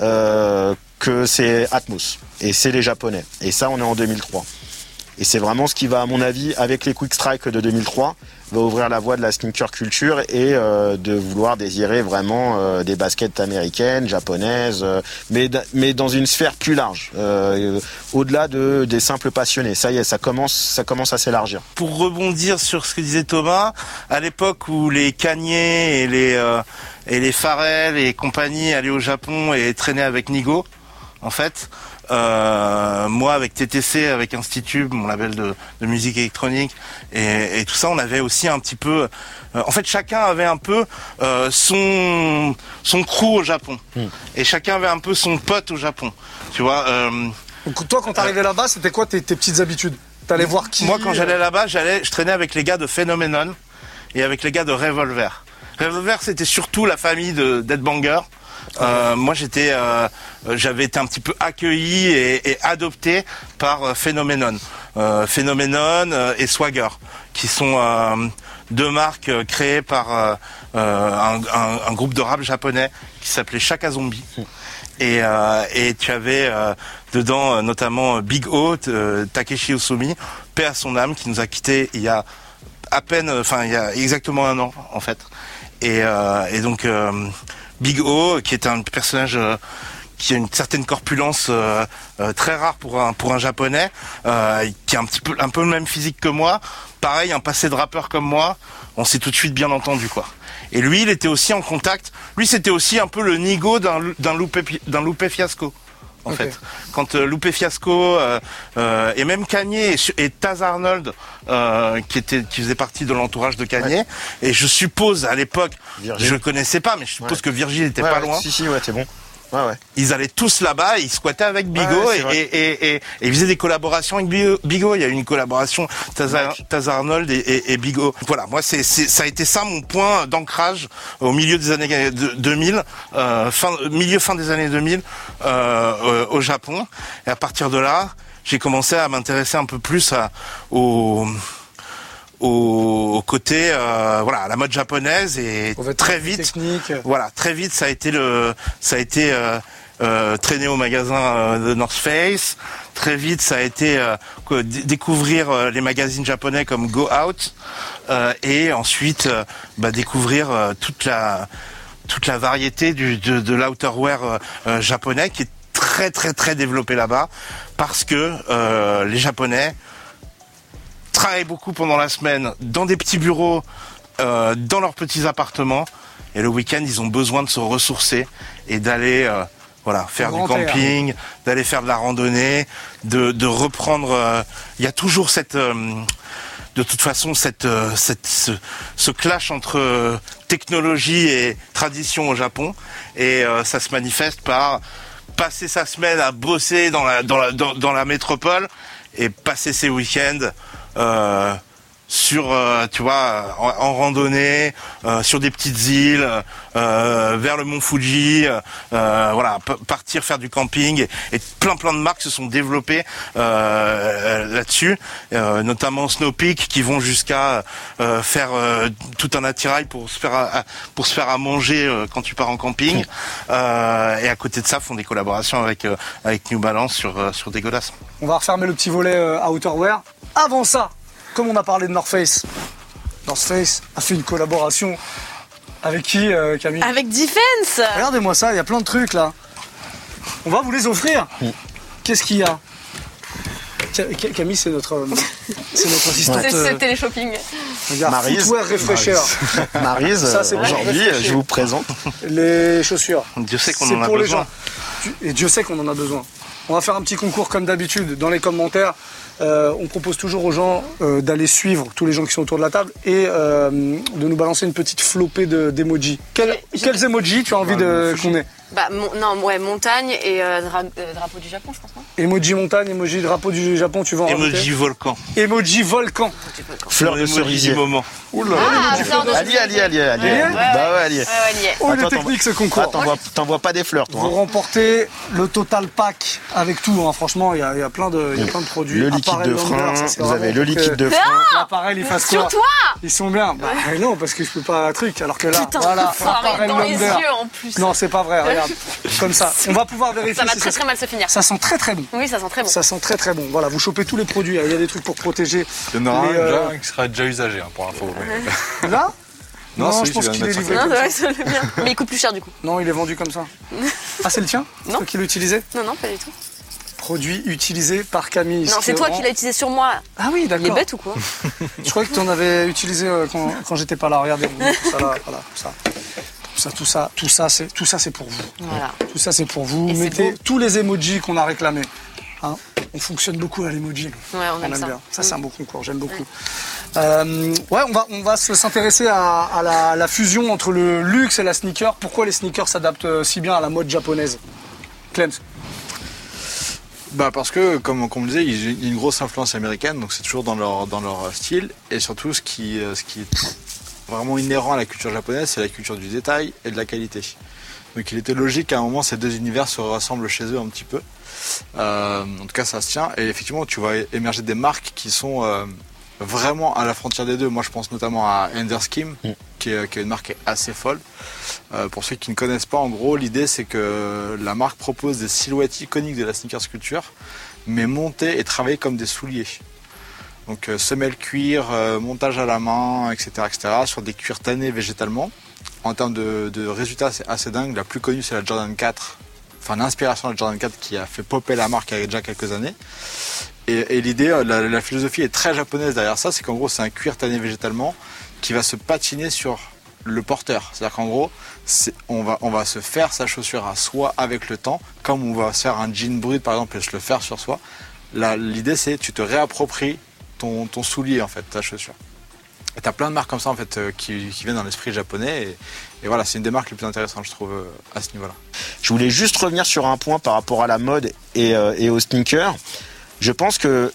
euh, que c'est Atmos et c'est les japonais et ça on est en 2003 et c'est vraiment ce qui va à mon avis avec les Quick Strike de 2003 va ouvrir la voie de la sneaker culture et euh, de vouloir désirer vraiment euh, des baskets américaines, japonaises, euh, mais, mais dans une sphère plus large, au-delà de, des simples passionnés. Ça y est, ça commence, ça commence à s'élargir. pour rebondir sur ce que disait Thomas, à l'époque où les Kanye et les et les Pharrell et compagnie allaient au Japon et traînaient avec Nigo, en fait, euh, moi avec TTC, avec Institut, mon label de, de musique électronique et, et tout ça, on avait aussi un petit peu, euh, en fait, chacun avait un peu euh, son son crew au Japon et chacun avait un peu son pote au Japon, tu vois. euh, Donc toi, quand t'arrivais là-bas, c'était quoi tes, tes petites habitudes? T'allais voir qui Moi, quand j'allais là-bas, j'allais, je traînais avec les gars de Phenomenon et avec les gars de Revolver. Revolver, c'était surtout la famille de Deadbanger. Euh, moi, j'étais, euh, j'avais été un petit peu accueilli et, et adopté par euh, Phenomenon, euh, Phenomenon euh, et Swagger, qui sont deux marques créées par un, un- un groupe de rap japonais qui s'appelait Shaka Zombie. Et, et tu avais dedans notamment Big O, Takeshi Osumi, paix à son âme, qui nous a quittés il y a à peine, enfin il y a exactement un an en fait. Et, et donc Big O, qui est un personnage euh, qui a une certaine corpulence euh, euh, très rare pour un pour un japonais, qui a un petit peu un peu le même physique que moi. Pareil, un passé de rappeur comme moi, on s'est tout de suite bien entendu quoi. Et lui, il était aussi en contact. Lui, c'était aussi un peu le nigo d'un d'un loupé d'un loupé fiasco. En fait, quand euh, Loupé Fiasco euh, euh, et même Kanye et, et Taz Arnold euh, qui était qui faisait partie de l'entourage de Kanye et je suppose à l'époque je le connaissais pas mais je suppose Ouais. que Virgile était Ouais, pas ouais, loin. Si si ouais, c'est bon. Ouais ouais. ils allaient tous là-bas, ils squattaient avec Bigo Ouais, ouais, c'est et, et, et, et- ils faisaient des collaborations avec Bigo. Bigo. Il y a eu une collaboration Taz, Arnold et, et, et Bigo. Voilà, moi c'est c'est- ça a été ça mon point d'ancrage au milieu des années de- 2000, euh, fin, milieu fin des années 2000 euh, euh, au Japon. Et à partir de là, j'ai commencé à m'intéresser un peu plus à, au au, côté euh, voilà à la mode japonaise et très vite techniques. voilà, très vite, ça a été le, ça a été euh, euh, traîner au magasin euh, de North Face. Très vite, ça a été découvrir les magazines japonais comme Go Out et ensuite bah, découvrir toute la toute la variété du, de, de l'outerwear japonais qui est très très très développé là-bas parce que les Japonais travaillent beaucoup pendant la semaine dans des petits bureaux, euh, dans leurs petits appartements. Et le week-end, ils ont besoin de se ressourcer et d'aller euh, voilà, faire du air. camping, d'aller faire de la randonnée, de, de reprendre. euh, Il y a toujours cette, euh, de toute façon, cette, euh, cette, ce, ce clash entre technologie et tradition au Japon. Et euh, ça se manifeste par passer sa semaine à bosser dans la dans la dans, dans la métropole et passer ses week-ends euh, sur euh, tu vois en, en randonnée euh, sur des petites îles euh, vers le mont Fuji euh, voilà partir faire du camping. Et plein plein de marques se sont développées euh, là-dessus euh, notamment Snow Peak qui vont jusqu'à euh, faire euh, tout un attirail pour se faire à, à- pour se faire à manger euh, quand tu pars en camping. Euh, et à côté de ça font des collaborations avec euh, avec New Balance sur euh, sur des godasses On va refermer le petit volet euh, outerwear. Avant ça, comme on a parlé de North Face, North Face a fait une collaboration avec qui, euh, Camille Avec Defense Regardez-moi ça, il y a plein de trucs là. On va vous les offrir. Qu'est-ce qu'il y a Ca- Ca- Camille, c'est notre, euh, c'est notre assistante. C'est euh, téléshopping. regarde, Maryse. Footwear Refresher. Maryse, Ça, c'est pour aujourd'hui, je vous présente. Les chaussures. Dieu sait qu'on C'est en a pour les besoin gens. Tu- Et Dieu sait qu'on en a besoin. On va faire un petit concours comme d'habitude dans les commentaires. Euh, on propose toujours aux gens euh, d'aller suivre tous les gens qui sont autour de la table et euh, de nous balancer une petite flopée de- d'emojis. Quel- J'ai- quels emojis tu as envie de qu'on ait? Bah, mon- non, ouais, montagne et euh, dra- euh, drapeau du Japon, je pense, non? Emoji montagne, emoji drapeau du Japon, tu vas en emoji volcan Emoji volcan. Fleur de cerisier. moment Ah, fleur de Allez, allez, allez, allez. Ouais, ouais, Bah ouais, est. Oh, il est technique ce concours. Ah, t'envoies- T'envoies pas des fleurs, toi. Vous hein. remportez le total pack avec tout. hein. Franchement, il y, a- il y a plein de, y a plein de produits. Le liquide Appareil de frein, ça, vous avez le liquide de frein. L'appareil, il fasse Sur quoi toi Ils sont bien. Bah, non, parce que je peux pas un truc. Alors que là, voilà, dans les yeux en plus. Non, c'est pas vrai. Regarde, comme ça. On va pouvoir vérifier. Ça va si très très mal se finir. Ça sent très très bon. Oui, ça sent très bon. Ça sent très très bon. Voilà, vous chopez tous les produits. Il y a des trucs pour protéger. Il y en aura un euh, déjà qui sera déjà usagé hein, pour l'info. mais- Là Non, Non, je pense qu'il est livré Non, comme ouais, ça. c'est bien. Mais il coûte plus cher du coup. Non, il est vendu comme ça. Ah, c'est le tien Non. Toi qui l'as utilisé Non, non, pas du tout. Produit utilisé par Camille. Non, c'est toi qui l'as utilisé sur moi. Ah oui, Il est d'accord. bête ou quoi Je croyais que tu en avais utilisé euh, quand, quand j'étais pas là. Regardez, ça là, voilà, ça. Tout ça, tout ça, tout ça, c'est tout ça, c'est pour vous. Voilà. Tout ça, c'est pour vous. Et Mettez tous les emojis qu'on a réclamés. Hein on fonctionne beaucoup à l'emoji. Ouais, on aime ça. bien. Ça, Mm. c'est un beau concours. J'aime beaucoup. Euh, ouais, on va, on va se- s'intéresser à, à la, la fusion entre le luxe et la sneaker. Pourquoi les sneakers s'adaptent euh, si bien à la mode japonaise? Clems. Bah parce que, comme, comme on le disait, ils ont une grosse influence américaine, donc c'est toujours dans leur, dans leur style. Et surtout, ce qui, euh, ce qui est vraiment inhérent à la culture japonaise, c'est la culture du détail et de la qualité. Donc il était logique qu'à un moment, ces deux univers se rassemblent chez eux un petit peu. Euh, en tout cas, ça se tient. Et effectivement, tu vois émerger des marques qui sont euh, vraiment à la frontière des deux. Moi, je pense notamment à Enderskim, Mm. qui, est, qui est une marque assez folle. Euh, pour ceux qui ne connaissent pas, en gros, l'idée c'est que la marque propose des silhouettes iconiques de la sneakers culture, mais montées et travaillées comme des souliers. Donc euh, semelle cuir, euh, montage à la main, etc., etc., sur des cuirs tannés végétalement. En termes de, résultats, c'est assez dingue. La plus connue, c'est la Jordan 4. Enfin, l'inspiration de la Jordan 4 qui a fait popper la marque il y a déjà quelques années. Et, l'idée, euh, la, philosophie est très japonaise derrière ça, c'est qu'en gros, c'est un cuir tanné végétalement qui va se patiner sur le porteur. C'est-à-dire qu'en gros, on va, on va se faire sa chaussure à soi avec le temps, comme on va se faire un jean brut par exemple et se le faire sur soi. L'idée, c'est tu te réappropries ton, soulier, en fait, ta chaussure. Et t'as plein de marques comme ça, en fait, euh, qui, qui viennent dans l'esprit japonais. Et, et voilà, c'est une des marques les plus intéressantes, je trouve, euh, à ce niveau-là. Je voulais juste revenir sur un point par rapport à la mode et, euh, et aux sneakers. Je pense que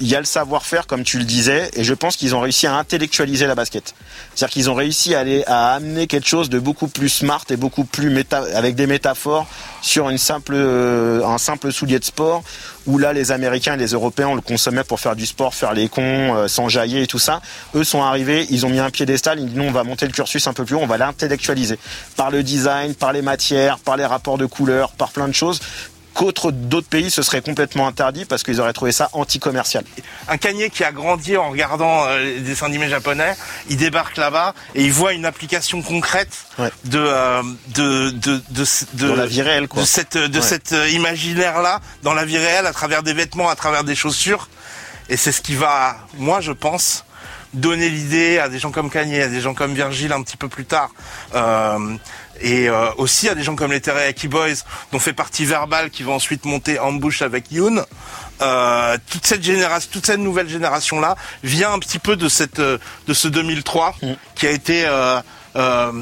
il y a le savoir-faire, comme tu le disais, et je pense qu'ils ont réussi à intellectualiser la basket. C'est-à-dire qu'ils ont réussi à aller à amener quelque chose de beaucoup plus smart et beaucoup plus méta, avec des métaphores sur euh, un simple soulier de sport, où là les Américains et les Européens on le consommaient pour faire du sport, faire les cons, euh, s'enjailler et tout ça. Eux sont arrivés, ils ont mis un piédestal, ils disent non on va monter le cursus un peu plus haut, on va l'intellectualiser par le design, par les matières, par les rapports de couleurs, par plein de choses qu'autres d'autres pays ce serait complètement interdit parce qu'ils auraient trouvé ça anti-commercial. un Kanye qui a grandi en regardant euh, les dessins animés japonais, il débarque là-bas et il voit une application concrète Ouais. de, euh, de, de, de, de, Dans la vie réelle, quoi. de cette, de Ouais. cet euh, imaginaire-là dans la vie réelle à travers des vêtements, à travers des chaussures. Et c'est ce qui va, moi je pense, donner l'idée à des gens comme Kanye, à des gens comme Virgil un petit peu plus tard. Euh, et euh, aussi à des gens comme les Teriyaki Boys, dont fait partie Verbal, qui va ensuite monter en bouche avec Yoon. Euh, toute cette génération, toute cette nouvelle génération là vient un petit peu de cette, euh, de ce 2003 qui a été, euh, euh,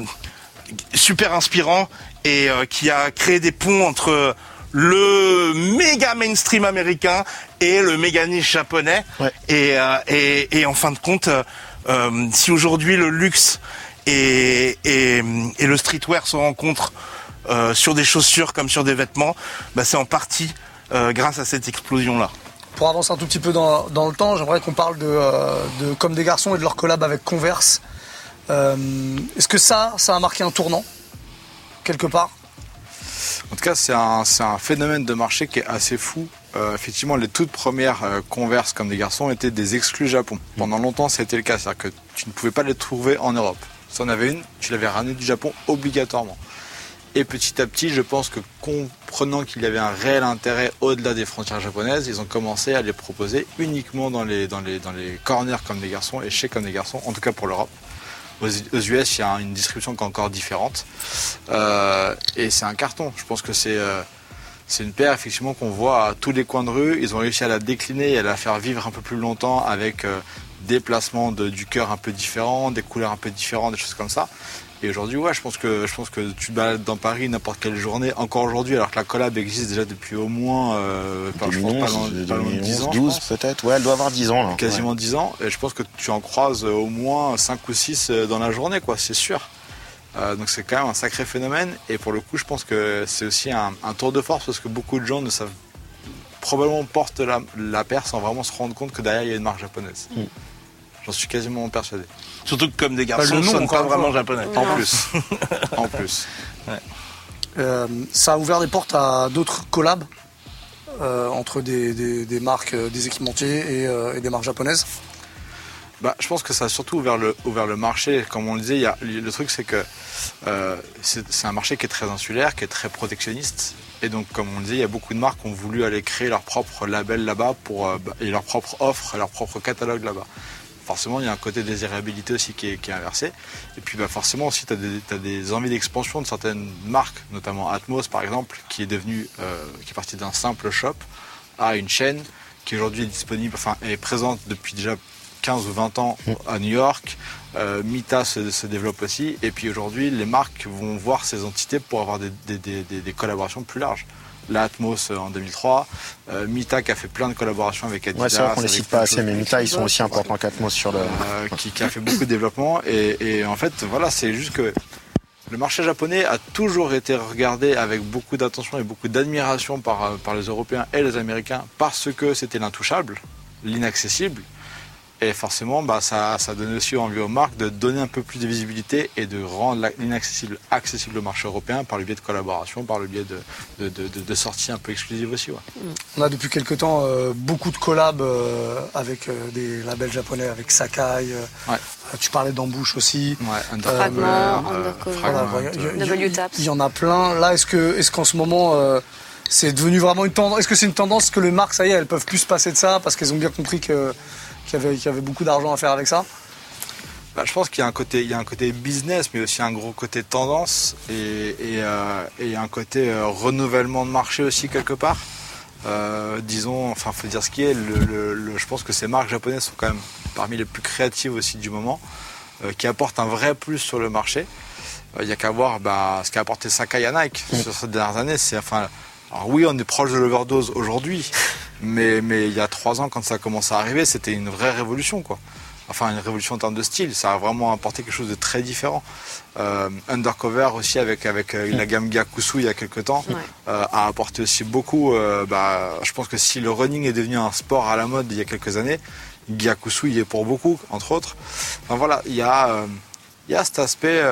super inspirant et euh, qui a créé des ponts entre le méga mainstream américain et le méga niche japonais. Ouais. Et, euh, et, et en fin de compte, si aujourd'hui le luxe et, et, et le streetwear se rencontrent euh, sur des chaussures comme sur des vêtements, bah, c'est en partie euh, grâce à cette explosion-là. Pour avancer un tout petit peu dans, dans le temps, j'aimerais qu'on parle de, euh, de Comme des garçons et de leur collab avec Converse. Euh, Est-ce que ça, ça a marqué un tournant quelque part? En tout cas, c'est un, phénomène de marché qui est assez fou. Euh, effectivement, les toutes premières euh, Converse comme des garçons étaient des exclus Japon. Pendant longtemps, ça a été le cas. C'est-à-dire que tu ne pouvais pas les trouver en Europe. Si on avait une, tu l'avais ramenée du Japon obligatoirement. Et petit à petit, je pense que comprenant qu'il y avait un réel intérêt au-delà des frontières japonaises, ils ont commencé à les proposer uniquement dans les, dans les, dans les corners comme des garçons et chez comme des garçons, en tout cas pour l'Europe. Aux, US, il y a une distribution qui est encore différente. Euh, et c'est un carton. Je pense que c'est euh, c'est une paire effectivement qu'on voit à tous les coins de rue. Ils ont réussi à la décliner et à la faire vivre un peu plus longtemps avec euh, des placements de- du cœur un peu différents, des couleurs un peu différentes, des choses comme ça. Et aujourd'hui, ouais, je pense que je pense que tu te balades dans Paris n'importe quelle journée, encore aujourd'hui, alors que la collab existe déjà depuis au moins, euh, pas- je pense pas loin, 2011, pas loin de 10 ans, je 12 pense. peut-être. Ouais, elle doit avoir 10 ans là. quasiment 10 ans. Et je pense que tu en croises au moins 5 ou 6 euh, dans la journée, quoi, c'est sûr. Euh, donc c'est quand même un sacré phénomène. Et pour le coup, je pense que c'est aussi un, un tour de force parce que beaucoup de gens ne savent probablement portent la, la paire sans vraiment se rendre compte que derrière il y a une marque japonaise. Mm. J'en suis quasiment persuadé. Surtout que comme des garçons, ne sonne encore pas vraiment japonais. En Non. plus. en plus. Euh, ça a ouvert des portes à d'autres collabs euh, entre des, des- des marques, euh, des équipementiers et, et des marques japonaises. Bah, je pense que ça a surtout ouvert le, ouvert le marché. Comme on le disait, il y a, le truc c'est que c'est un marché qui est très insulaire, qui est très protectionniste. Et donc, comme on le disait, il y a beaucoup de marques qui ont voulu aller créer leur propre label là-bas pour, bah, et leur propre offre, leur propre catalogue là-bas. Forcément, il y a un côté désirabilité aussi qui est, qui est inversé. Et puis, bah, forcément, aussi, tu as des, envies d'expansion de certaines marques, notamment Atmos par exemple, qui est devenu, euh, qui est parti d'un simple shop à une chaîne qui aujourd'hui est disponible, enfin, est présente depuis déjà 15 ou 20 ans à New York. Euh, Mita se, se développe aussi. Et puis aujourd'hui, les marques vont voir ces entités pour avoir des, des- des- des- des collaborations plus larges. La Atmos euh, en 2003, euh, Mita qui a fait plein de collaborations avec Adidas. Ouais, c'est vrai qu'on les cite pas assez, mais Mita, ils sont aussi importants qu'Atmos sur le. Euh, qui, qui a fait beaucoup de développement. Et, et en fait, voilà, c'est juste que le marché japonais a toujours été regardé avec beaucoup d'attention et beaucoup d'admiration par, par les Européens et les Américains parce que c'était l'intouchable, l'inaccessible. Et forcément, bah, ça, ça donne aussi envie aux marques de donner un peu plus de visibilité et de rendre l'inaccessible accessible au marché européen par le biais de collaboration, par le biais de, de, de- de- de sorties un peu exclusives aussi. ouais. On a depuis quelque temps euh, beaucoup de collabs euh, avec euh, des labels japonais, avec Sakai. euh, Ouais. tu parlais d'embouche aussi. Ouais, Fragment, Undercover, euh, Undercover. Voilà, Fragment, il y en a plein. Là, est-ce que, est-ce qu'en ce moment, euh, c'est devenu vraiment une tendance Est-ce que c'est une tendance que les marques, ça y est, elles peuvent plus se passer de ça parce qu'elles ont bien compris que qu'il y avait, avait beaucoup d'argent à faire avec ça Bah, je pense qu'il y a un côté, il y a un côté business, mais aussi un gros côté tendance et, et, euh, et un côté euh, renouvellement de marché aussi quelque part. Euh, disons, enfin, faut dire ce qui est. Le, le- le- je pense que ces marques japonaises sont quand même parmi les plus créatives aussi du moment, qui apportent un vrai plus sur le marché. Il y a qu'à voir bah, ce qu'a apporté Sakai à Nike sur ces dernières années. C'est enfin, alors oui, on est proche de l'overdose aujourd'hui, mais mais il y a trois ans quand ça a commencé à arriver, c'était une vraie révolution quoi enfin une révolution en termes de style. Ça a vraiment apporté quelque chose de très différent. Euh, Undercover aussi avec avec euh, la gamme Gyakusu il y a quelques temps Ouais. euh, a apporté aussi beaucoup. bah, je pense que si le running est devenu un sport à la mode il y a quelques années, Gyakusu y est pour beaucoup, entre autres. Enfin voilà, il y a il y a cet aspect,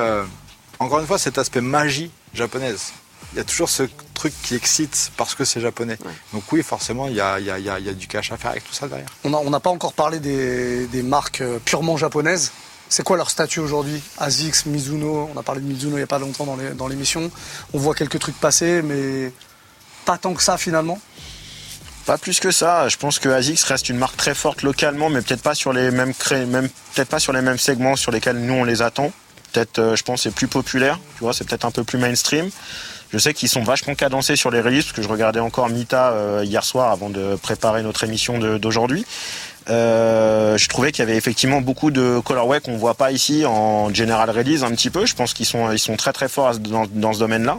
encore une fois, cet aspect magie japonaise. Il y a toujours ce truc qui excite parce que c'est japonais. Ouais. Donc oui, forcément, il y a, il y, a, il y a- il y a du cash à faire avec tout ça derrière. On n'a pas encore parlé des, des marques euh, purement japonaises. C'est quoi leur statut aujourd'hui? ASICS, Mizuno, on a parlé de Mizuno il n'y a pas longtemps dans l'émission. on voit quelques trucs passer, mais pas tant que ça finalement? Pas plus que ça. Je pense que ASICS reste une marque très forte localement, mais peut-être pas sur les mêmes cré... même peut-être pas sur les mêmes segments sur lesquels nous on les attend. peut-être, euh, je pense, c'est plus populaire. Tu vois, c'est peut-être un peu plus mainstream. Je sais qu'ils sont vachement cadencés sur les releases parce que je regardais encore Mita euh, hier soir avant de préparer notre émission d'aujourd'hui. Euh, je trouvais qu'il y avait effectivement beaucoup de colorway qu'on voit pas ici en general release un petit peu. Je pense qu'ils sont ils sont très très forts dans, dans ce domaine-là.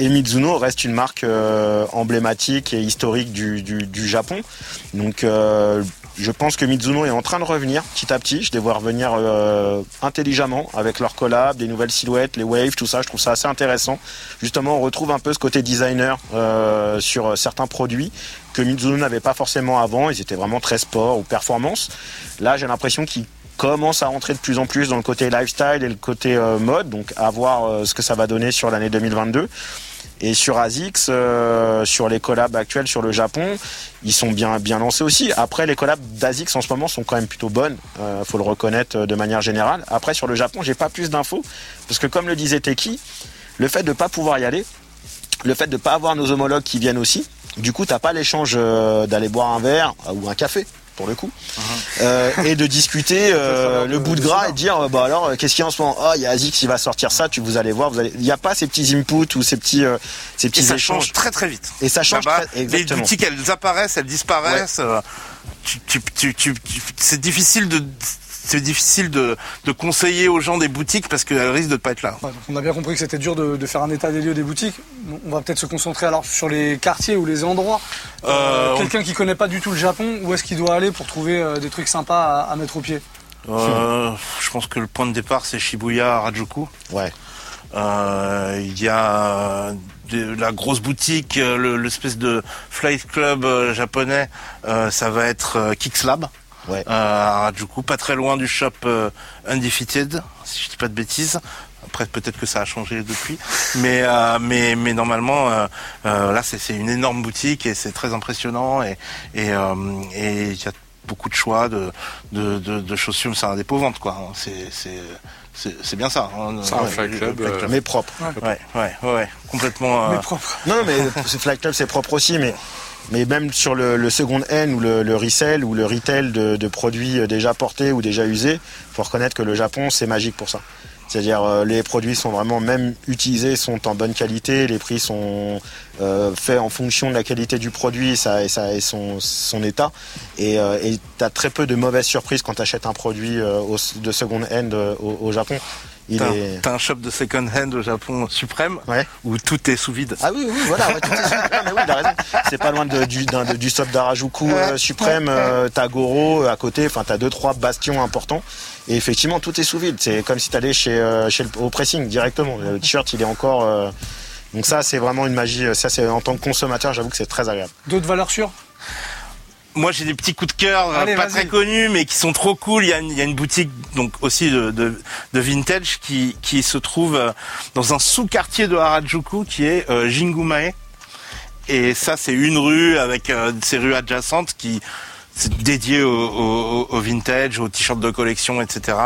Et Mizuno reste une marque euh, emblématique et historique du, du, du Japon. Donc euh, je pense que Mizuno est en train de revenir petit à petit. Je les vois revenir euh, intelligemment avec leurs collabs, des nouvelles silhouettes, les waves, tout ça. Je trouve ça assez intéressant. Justement, on retrouve un peu ce côté designer euh, sur certains produits que Mizuno n'avait pas forcément avant. Ils étaient vraiment très sport ou performance. Là, j'ai l'impression qu'ils commencent à rentrer de plus en plus dans le côté lifestyle et le côté euh, mode. Donc, à voir euh, ce que ça va donner sur l'année 2022. Et sur ASICS, euh, sur les collabs actuels sur le Japon, ils sont bien bien lancés aussi. Après, les collabs d'ASICS en ce moment sont quand même plutôt bonnes, euh, faut le reconnaître euh, de manière générale. Après, sur le Japon, j'ai pas plus d'infos parce que comme le disait Teki, le fait de pas pouvoir y aller, le fait de pas avoir nos homologues qui viennent aussi, du coup, t'as pas l'échange euh, d'aller boire un verre ou un café pour le coup, euh, et de discuter euh, le bout de gras et de dire euh, bah alors qu'est-ce qu'il y a en ce moment? Ah il y a Azix qui va sortir ça, tu vous allez voir, vous allez. Il n'y a pas ces petits inputs ou ces petits euh, ces petits Et ça échanges. change très très vite. Et ça change très- les exactement. boutiques, elles apparaissent, elles disparaissent. tu- tu- tu- tu- tu- c'est difficile de c'est difficile de, de conseiller aux gens des boutiques parce qu'elles risquent de ne pas être là. Ouais, on a bien compris que c'était dur de, de faire un état des lieux des boutiques. On va peut-être se concentrer alors sur les quartiers ou les endroits. Euh, on- Quelqu'un qui connaît pas du tout le Japon, où est-ce qu'il doit aller pour trouver euh, des trucs sympas à, à mettre au pied? Euh, je pense que le point de départ c'est Shibuya, Harajuku. Ouais. Euh, Il y a de- la grosse boutique, euh, le- l'espèce de flight club euh, japonais, euh, ça va être euh, Kicks Lab. Ouais. Euh, à Harajuku, pas très loin du shop euh, Undefeated, si je dis pas de bêtises. Après, peut-être que ça a changé depuis, mais euh, mais mais normalement, euh, euh, là, c'est c'est une énorme boutique et c'est très impressionnant et et euh, et il y a beaucoup de choix de de, de, de chaussures. C'est un dépôt vente quoi. C'est c'est c'est bien ça. hein. C'est un Ouais, le- club, euh, Mais propre. Ouais, ouais, ouais, ouais, complètement. euh, Mais propre. Non, non, mais ce Flight Club c'est propre aussi, mais mais même sur le, le second N ou le, le resell ou le retail de, de produits déjà portés ou déjà usés, faut reconnaître que le Japon c'est magique pour ça. C'est-à-dire euh, les produits sont vraiment même utilisés, sont en bonne qualité, les prix sont euh, faits en fonction de la qualité du produit et, et son, son état. Et euh, tu as très peu de mauvaises surprises quand tu achètes un produit euh, de second hand euh, au, au Japon. Il T'as est... t'as un shop de second hand au Japon suprême Ouais. où tout est sous vide. Ah oui, oui, voilà, ouais, tout est super. Non, mais oui, il a raison. C'est pas loin de- du, d'un- de- du stop d'Harajuku euh, suprême, euh, t'as Goro euh, à côté, enfin t'as deux, trois bastions importants. Et effectivement, tout est sous vide. C'est comme si t'allais chez, euh, chez le, au pressing directement. Le t-shirt, il est encore. euh, Donc ça, c'est vraiment une magie. Ça, c'est en tant que consommateur, j'avoue que c'est très agréable. D'autres valeurs sûres? Moi, j'ai des petits coups de cœur, euh, Allez, pas très connus, mais qui sont trop cool. Il y a une, il y a une boutique donc aussi de, de, de vintage qui, qui se trouve euh, dans un sous-quartier de Harajuku qui est euh, Jingumae. Et ça, c'est une rue avec euh, ces rues adjacentes qui c'est dédié au, au, au vintage, aux t-shirts de collection, etc.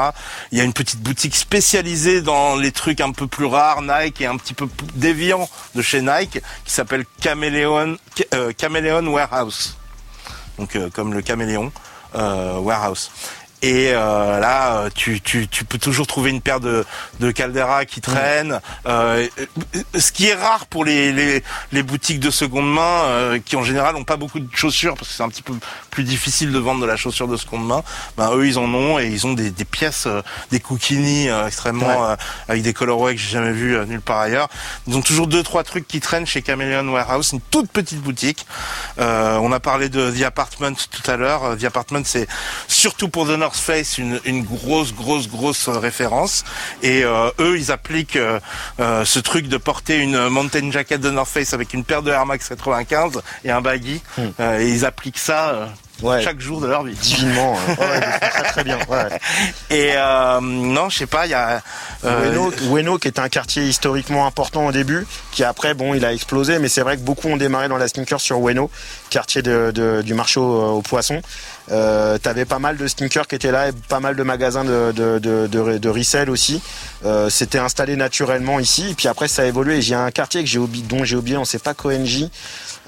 Il y a une petite boutique spécialisée dans les trucs un peu plus rares, Nike et un petit peu plus déviants de chez Nike, qui s'appelle Chameleon, euh, Chameleon Warehouse donc euh, comme le caméléon euh, warehouse. Et euh, là, tu, tu, tu peux toujours trouver une paire de, de Caldera qui traîne. Euh, ce qui est rare pour les, les, les boutiques de seconde main, euh, qui en général n'ont pas beaucoup de chaussures, parce que c'est un petit peu plus difficile de vendre de la chaussure de seconde main. Ben, eux, ils en ont et ils ont des, des pièces, euh, des cookini euh, extrêmement euh, avec des colorways que j'ai jamais vu nulle part ailleurs. Ils ont toujours deux trois trucs qui traînent chez Chameleon Warehouse, une toute petite boutique. Euh, on a parlé de The Apartment tout à l'heure. The Apartment, c'est surtout pour The North Face une, une grosse, grosse, grosse euh, référence. Et euh, eux, ils appliquent euh, ce truc de porter une mountain jacket de North Face avec une paire de Air Max 95 et un baggy. Euh, et ils appliquent ça Ouais. chaque jour de leur vie. Divinement. hein. Ouais, très très bien. Ouais. Et euh, non, je sais pas, il y a euh, Ueno, qui est un quartier historiquement important au début, qui après, bon, il a explosé, mais c'est vrai que beaucoup ont démarré dans la sneaker sur Ueno, quartier de, de- du marché aux, aux poissons. Euh, T'avais pas mal de sneakers qui étaient là, et pas mal de magasins de, de, de, de, de resell aussi. Euh, C'était installé naturellement ici, et puis après ça a évolué. A un quartier que j'ai oublié, dont j'ai oublié, on sait pas Koenji.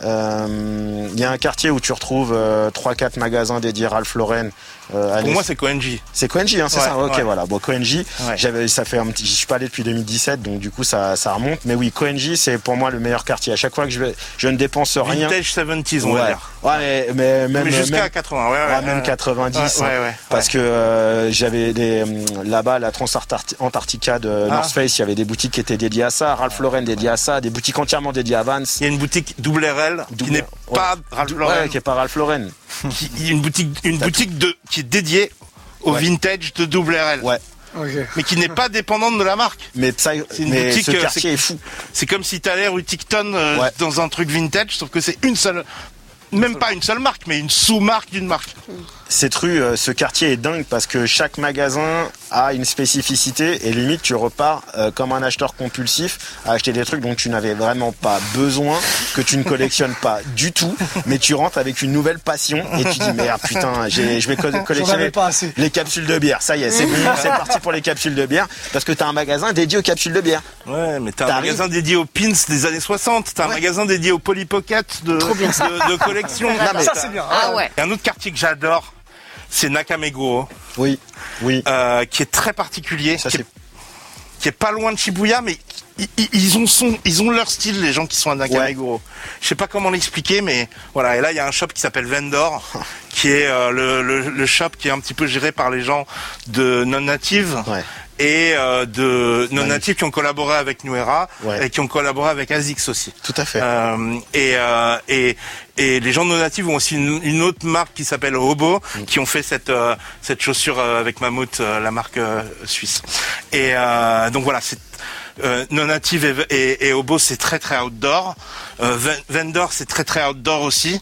Euh, Il y a un quartier où tu retrouves euh, trois quatre magasins dédiés Ralph Lauren. Euh, Pour moi, c'est Koenji. c'est Koenji, hein, c'est Ouais, ça. Ok, ouais. voilà. Bon, Koenji, Ouais. j'avais, ça fait un petit, j'y suis pas allé depuis 2017, donc du coup ça, ça remonte. Mais oui, Koenji, c'est pour moi le meilleur quartier. À chaque fois que je vais, je ne dépense rien. Vintage 70s, on va dire. Ouais, mais, mais même, Mais jusqu'à même- 80, ouais, ouais. ah, même ouais. 90. Ouais, hein. Parce que euh, j'avais des hum, là-bas la Trans-Antarctica de Ah. North Face, il y avait des boutiques qui étaient dédiées à ça, Ralph Lauren dédié à ça, des boutiques entièrement dédiées à Vans. Il y a une boutique double RL qui n'est pas Ralph Ouais, Lauren, qui est pas Ralph Lauren. Qui- une boutique, une boutique de, qui est dédiée au Ouais. vintage de double RL, Ouais. Mais qui n'est pas dépendante de la marque. Mais, ça, C'est une mais boutique, ce euh, quartier c'est- est fou. C'est comme si t'allais rue Ticton euh, Ouais. dans un truc vintage, sauf que c'est une seule, même pas une seule marque, mais une sous-marque d'une marque. Cette rue, euh, ce quartier est dingue parce que chaque magasin a une spécificité et limite tu repars euh, comme un acheteur compulsif à acheter des trucs dont tu n'avais vraiment pas besoin, que tu ne collectionnes pas du tout, mais tu rentres avec une nouvelle passion et tu dis merde putain, j'ai- je vais co- collectionner avais pas assez. les capsules de bière. Ça y est, c'est bon, c'est parti pour les capsules de bière parce que tu as un magasin dédié aux capsules de bière. Ouais, mais t'as un magasin dédié aux pins des années 60, t'as un magasin dédié aux Polly Pocket de, de, de collection. mais Ça t'as- c'est bien. Ah ouais. Il y a un autre quartier que j'adore, c'est Nakameguro, Oui, oui. euh, qui est très particulier, Ça, qui, est, qui est pas loin de Shibuya, mais ils, ont son, ils ont leur style, les gens qui sont à Nakameguro. Je sais pas comment l'expliquer, mais voilà. Et là, il y a un shop qui s'appelle Vendor, qui est euh, le, le, le shop qui est un petit peu géré par les gens de non native. Ouais. Et euh, de non natifs qui ont collaboré avec New Era Ouais. et qui ont collaboré avec ASICS aussi. Tout à fait. Euh, et, euh, et, et les gens non natifs ont aussi une, une autre marque qui s'appelle Hobo, Mm. qui ont fait cette, euh, cette chaussure euh, avec Mammouth, euh, la marque euh, suisse. Et euh, donc voilà, c'est euh, non native et, et, et Hobo, c'est très très outdoor. Euh, Ven- Vendor, c'est très très outdoor aussi.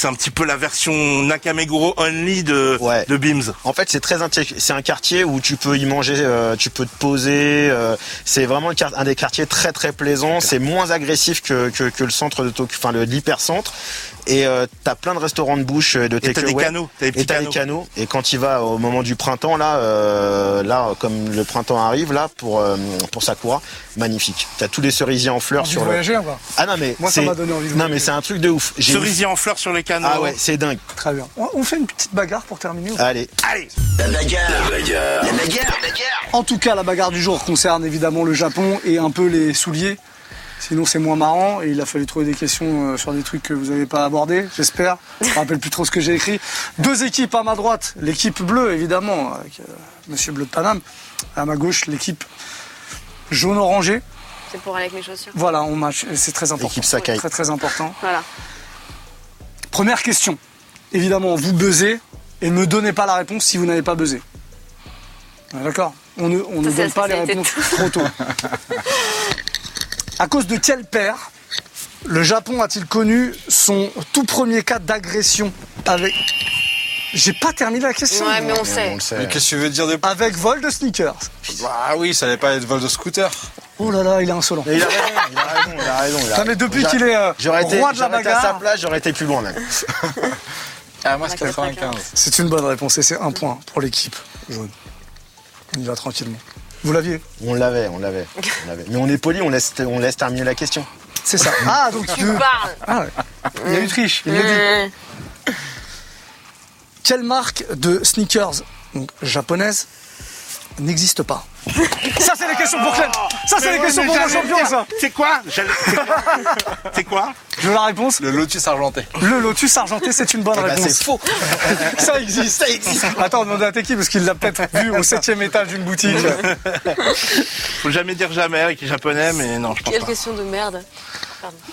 C'est un petit peu la version Nakameguro only de, Ouais. de Beams. En fait, c'est très c'est un quartier où tu peux y manger, euh, tu peux te poser. euh, c'est vraiment un des quartiers très très plaisants. C'est moins agressif que, que, que le centre de Tokyo, enfin l'hypercentre. Et euh, t'as plein de restaurants de bouche, euh, de Et t'as des takeaway. canaux, t'as des petits Et t'as des canaux. Et quand il va au moment du printemps, là, euh, là, comme le printemps arrive, là, pour euh, pour Sakura, magnifique. T'as tous les cerisiers en fleurs sur le. voyager ou pas? Ah non mais Moi, ça m'a donné envie de Non mais c'est un truc de ouf. J'ai- Cerisier en fleurs sur les canaux. Ah ouais, c'est dingue. Très bien. On, on fait une petite bagarre pour terminer ou pas? Allez. Allez En tout cas, la bagarre du jour concerne évidemment le Japon et un peu les souliers. Sinon, c'est moins marrant et il a fallu trouver des questions euh, sur des trucs que vous n'avez pas abordés, j'espère. Je me rappelle plus trop ce que j'ai écrit. Deux équipes à ma droite, l'équipe bleue évidemment, avec euh, Monsieur Bleu de Paname. À ma gauche, l'équipe jaune-orangé. C'est pour aller avec mes chaussures. Voilà, on match, et c'est très important. Équipe Sakai. Très très important. Voilà. Première question. Évidemment, vous buzzez et ne me donnez pas la réponse si vous n'avez pas buzzé. D'accord? On ne, on ne Ça, c'est donne pas les réponses trop tôt. à cause de quel père le Japon a-t-il connu son tout premier cas d'agression avec. J'ai pas terminé la question. Ouais, mais on sait. le sait. Mais qu'est-ce que tu veux dire de Avec vol de sneakers. Ah oui, ça n'allait pas être vol de scooter. Oh là là, il est insolent. Mais il a raison, il a raison, il a raison. il a Ça, mais raison. depuis qu'il est euh, J'aurais été, roi de la j'aurais été à sa bagarre, place, j'aurais été plus loin même. Ah moi c'est 95. 95. c'est une bonne réponse et c'est un point pour l'équipe jaune. On y va tranquillement. Vous l'aviez On l'avait, on l'avait, on l'avait. Mais on est poli, on laisse, on laisse terminer la question. C'est ça. Ah, donc Tu tu- parles. Ah ouais. Il y a eu triche, il l'a dit. Mmh. Quelle marque de sneakers donc, japonaise n'existe pas Ça, c'est les questions pour Clem Ça, c'est les questions pour mon champion, ça C'est quoi? J'allais- c'est quoi? C'est quoi? Je veux la réponse Le Lotus argenté. Le Lotus argenté, c'est une bonne Eh ben, réponse. c'est faux. Ça existe, ça existe. Attends, demande à Teki parce qu'il l'a peut-être vu au septième étage d'une boutique. Faut jamais dire jamais avec les japonais, mais non, je pense Quelle pas. question de merde.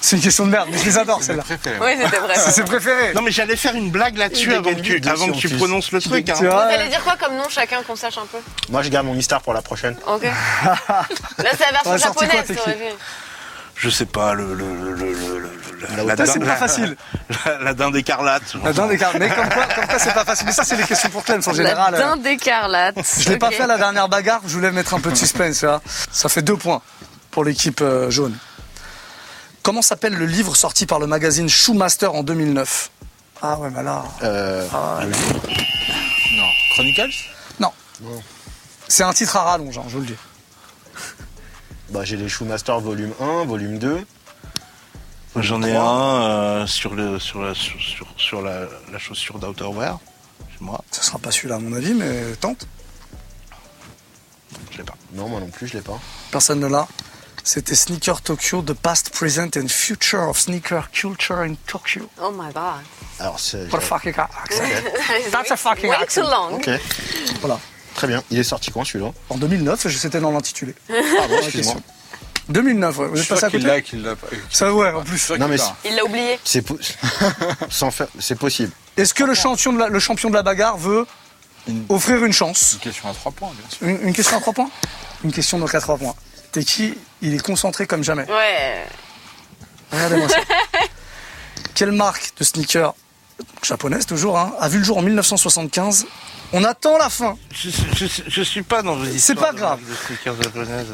C'est une question de merde, mais je les adore, celle-là. Préféré. Oui, c'était vrai. C'est ses préférés. Non, mais j'allais faire une blague là-dessus avant que tu, avant que tu prononces le truc. Tu Hein. Vous allez dire quoi comme nom chacun qu'on sache un peu Moi, je garde mon mystère pour la prochaine. Ok. Là, c'est la version japonaise, t'aurais vu. Je sais pas, le. le, le, le, le- le- la, Là, la c'est dinde- pas la- facile. La, la dinde écarlate. La dinde écarlate. Mais comme quoi, comme quoi c'est pas facile. Mais ça, c'est les questions pour Clem en La général. euh, dinde écarlate. Je l'ai pas fait à la dernière bagarre, je voulais mettre un peu de suspense. là. Ça fait deux points pour l'équipe euh, jaune. Comment s'appelle le livre sorti par le magazine Shoemaster en 2009 Ah ouais, bah là. Euh, ah, Non. Chronicles? Non. C'est un titre à rallonge, hein, je vous le dis. bah, j'ai les Shoemaster volume 1, volume 2. J'en ai un euh, sur, le, sur, la, sur, la, la chaussure d'Outerwear. Chez moi, Ça sera pas celui-là à mon avis, mais tente. je l'ai pas. Non, moi non plus, je l'ai pas. Personne ne l'a. C'était Sneaker Tokyo, The Past, Present and Future of Sneaker Culture in Tokyo. Oh my god. Alors, c'est. What a fucking accent. That's a fucking Way accent. too long. Ok, Voilà. très bien. Il est sorti quand celui-là? En 2009, c'était dans l'intitulé. Pardon, la excuse-moi. question. 2009, ouais. Vous Je êtes passé à qu'il l'a, qu'il l'a pas. Ça, ouais, en plus. Non, mais. Il l'a oublié. C'est po- Sans faire... c'est possible. Est-ce que le champion, de la, le champion de la bagarre veut Une- offrir une chance? Une question à trois points, bien sûr. une, une question à 3 points? Une question donc à 3 points. T'es qui? Il est concentré comme jamais. Ouais. Regardez-moi ça. Quelle marque de sneakers, japonaise toujours, hein, a vu le jour en 1975 On attend la fin. Je, je, je, je suis pas dans vos C'est pas grave. de sneakers japonaises.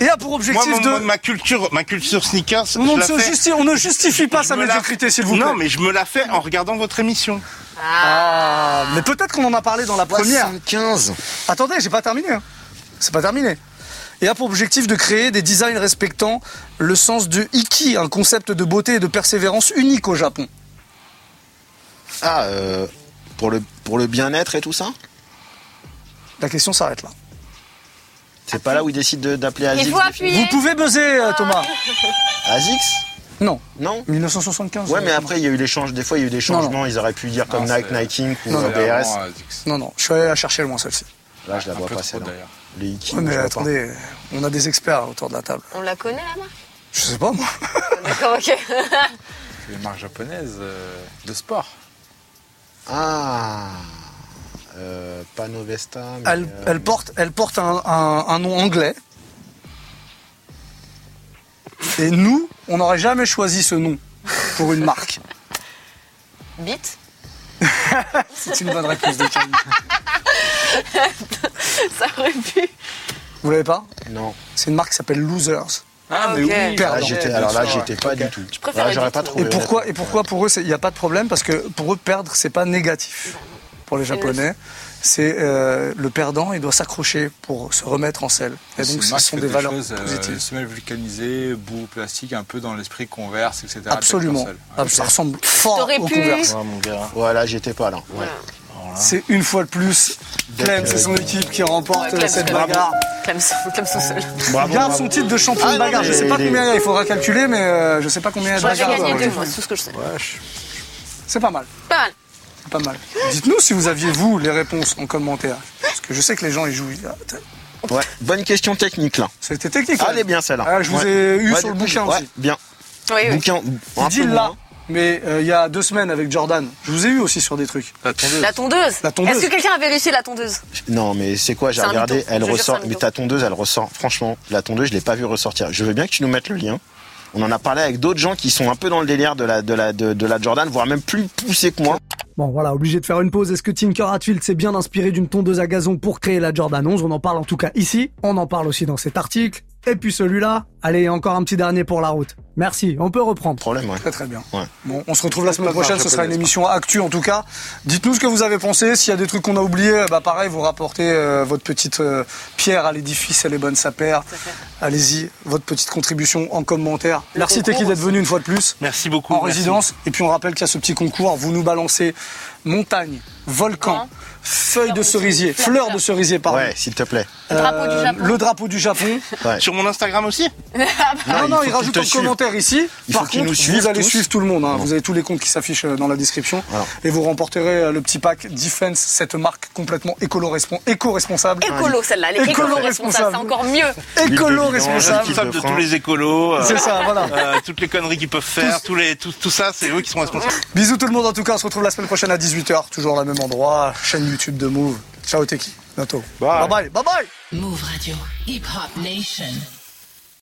Et a pour Moi, objectif mon- de... ma culture, ma culture sneakers, on, je ne la se fais- justi- on ne justifie pas je sa me la- médiocrité, s'il vous plaît. Non, mais je me la fais en regardant votre émission. Ah, mais peut-être qu'on en a parlé dans la première. 75 Attendez, j'ai pas terminé. hein. C'est pas terminé. Et a pour objectif de créer des designs respectant le sens de Iki, un concept de beauté et de persévérance unique au Japon. Ah, euh, pour le, pour le bien-être et tout ça? La question s'arrête là. C'est pas là où ils décident de- d'appeler Azix. Vous pouvez buzzer, euh, Thomas Azix? Non, Non? 1975. Ouais, euh, mais après, il y a eu des changements. Des fois, il y a eu des Non, changements. Ils auraient pu dire comme Non, Nike, Nike ou Non, euh, non, C'est BRS. euh. Non, non, je suis allé la chercher loin celle-ci. Là, je la Un vois trop, là. d'ailleurs. Les Iki, Ouais, mais pas. attendez, on a des experts autour de la table. On la connaît la marque? Je sais pas moi. D'accord, ok. C'est une marque japonaise euh, de sport. Ah euh, Panovesta. mais, Elle, euh, elle porte, elle porte un, un- un nom anglais. Et nous, on n'aurait jamais choisi ce nom pour une marque. Bite C'est une bonne réponse de Camille. Ça aurait pu. Vous l'avez pas Non. C'est une marque qui s'appelle Losers. Ah, mais ok. oui. Perdant. Ah, alors là, j'étais pas du tout. préfère j'aurais pas Beatles. Et trouvé. pourquoi, et pourquoi pour eux, il n'y a pas de problème Parce que pour eux, perdre, c'est pas négatif. Pour les Japonais, c'est euh, le perdant, il doit s'accrocher pour se remettre en selle. Et donc, ce sont des valeurs choses, euh, positives. semelles vulcanisées, boue plastique, un peu dans l'esprit converse, etc. Absolument. Ça ressemble fort T'aurais au pu- Converse. Ouais, mon gars. Voilà, j'étais pas là. Ouais. Voilà. C'est une fois de plus Clem, c'est son équipe qui remporte Clem, cette bagarre. Clem, Clem son seul. Bravo, Il garde bravo. son titre de champion Ah, de non, bagarre. Je mais sais pas combien il y a, il faudra calculer, mais euh, je sais pas combien il y a de bagarres. gagné euh, deux, moi, c'est tout ce que je sais. Ouais, je- C'est pas mal. Pas mal. C'est pas mal. Dites-nous si vous aviez, vous, les réponses en commentaire. Parce que je sais que les gens, ils jouent. Ouais. Bonne question technique là. C'était technique. Elle est bien celle-là. Ah, je vous Ouais. ai eu Ouais, sur le bouquin ouais, aussi. Bien. Oui, oui. Bouquin. Il dit peu là, moins. Mais euh, il y a deux semaines avec Jordan, je vous ai eu aussi sur des trucs. La tondeuse. La tondeuse. La tondeuse. Est-ce que quelqu'un a vérifié la tondeuse Non, mais c'est quoi J'ai regardé, mytho. elle Je ressort. Mais ta tondeuse, elle ressort. Franchement, la tondeuse, je l'ai pas vue ressortir. Je veux bien que tu nous mettes le lien. On en a parlé avec d'autres gens qui sont un peu dans le délire de la, de la, de, de la Jordan, voire même plus poussé que moi. Bon voilà, obligé de faire une pause. Est-ce que Tinker Hatfield s'est bien inspiré d'une tondeuse à gazon pour créer la Jordan 11 On en parle en tout cas ici. On en parle aussi dans cet article. Et puis celui-là. Allez, encore un petit dernier pour la route. Merci, on peut reprendre. Problème, ouais. Très très bien. Ouais. Bon, on se retrouve la semaine prochaine, ce sera une émission actu en tout cas. Dites-nous ce que vous avez pensé, s'il y a des trucs qu'on a oubliés, bah pareil, vous rapportez euh, votre petite euh, pierre à l'édifice, elle est bonne sa paire. Allez-y, votre petite contribution en commentaire. Merci Teki d'être venu une fois de plus Merci beaucoup. en merci. résidence. Et puis on rappelle qu'il y a ce petit concours, vous nous balancez montagne, volcan, feuille de cerisier, fleurs. de cerisier, pardon. Ouais, s'il te plaît. Le drapeau du Japon. Le drapeau du Japon. Ouais. Sur mon Instagram aussi Non, il non, faut il rajoute suivent. commentaire ici. Il Par contre, nous vous allez tous. suivre tout le monde. hein. Vous avez tous les comptes qui s'affichent euh, dans la description. Voilà. Et vous remporterez euh, le petit pack Defense, cette marque complètement éco-responsable. Écolo, celle-là. Elle est Écolo écolo-responsable. C'est encore mieux. Écolo-responsable. Responsable de tous les écolos. euh, C'est ça, voilà. euh, toutes les conneries qu'ils peuvent faire, tous les, tout, tout ça, c'est eux qui sont responsables. Bisous tout le monde en tout cas. On se retrouve la semaine prochaine à 18h. Toujours au même endroit. Chaîne YouTube de Move. Ciao Teki. Bientôt. Bye. bye. Bye bye. Move Radio, Hip Hop Nation.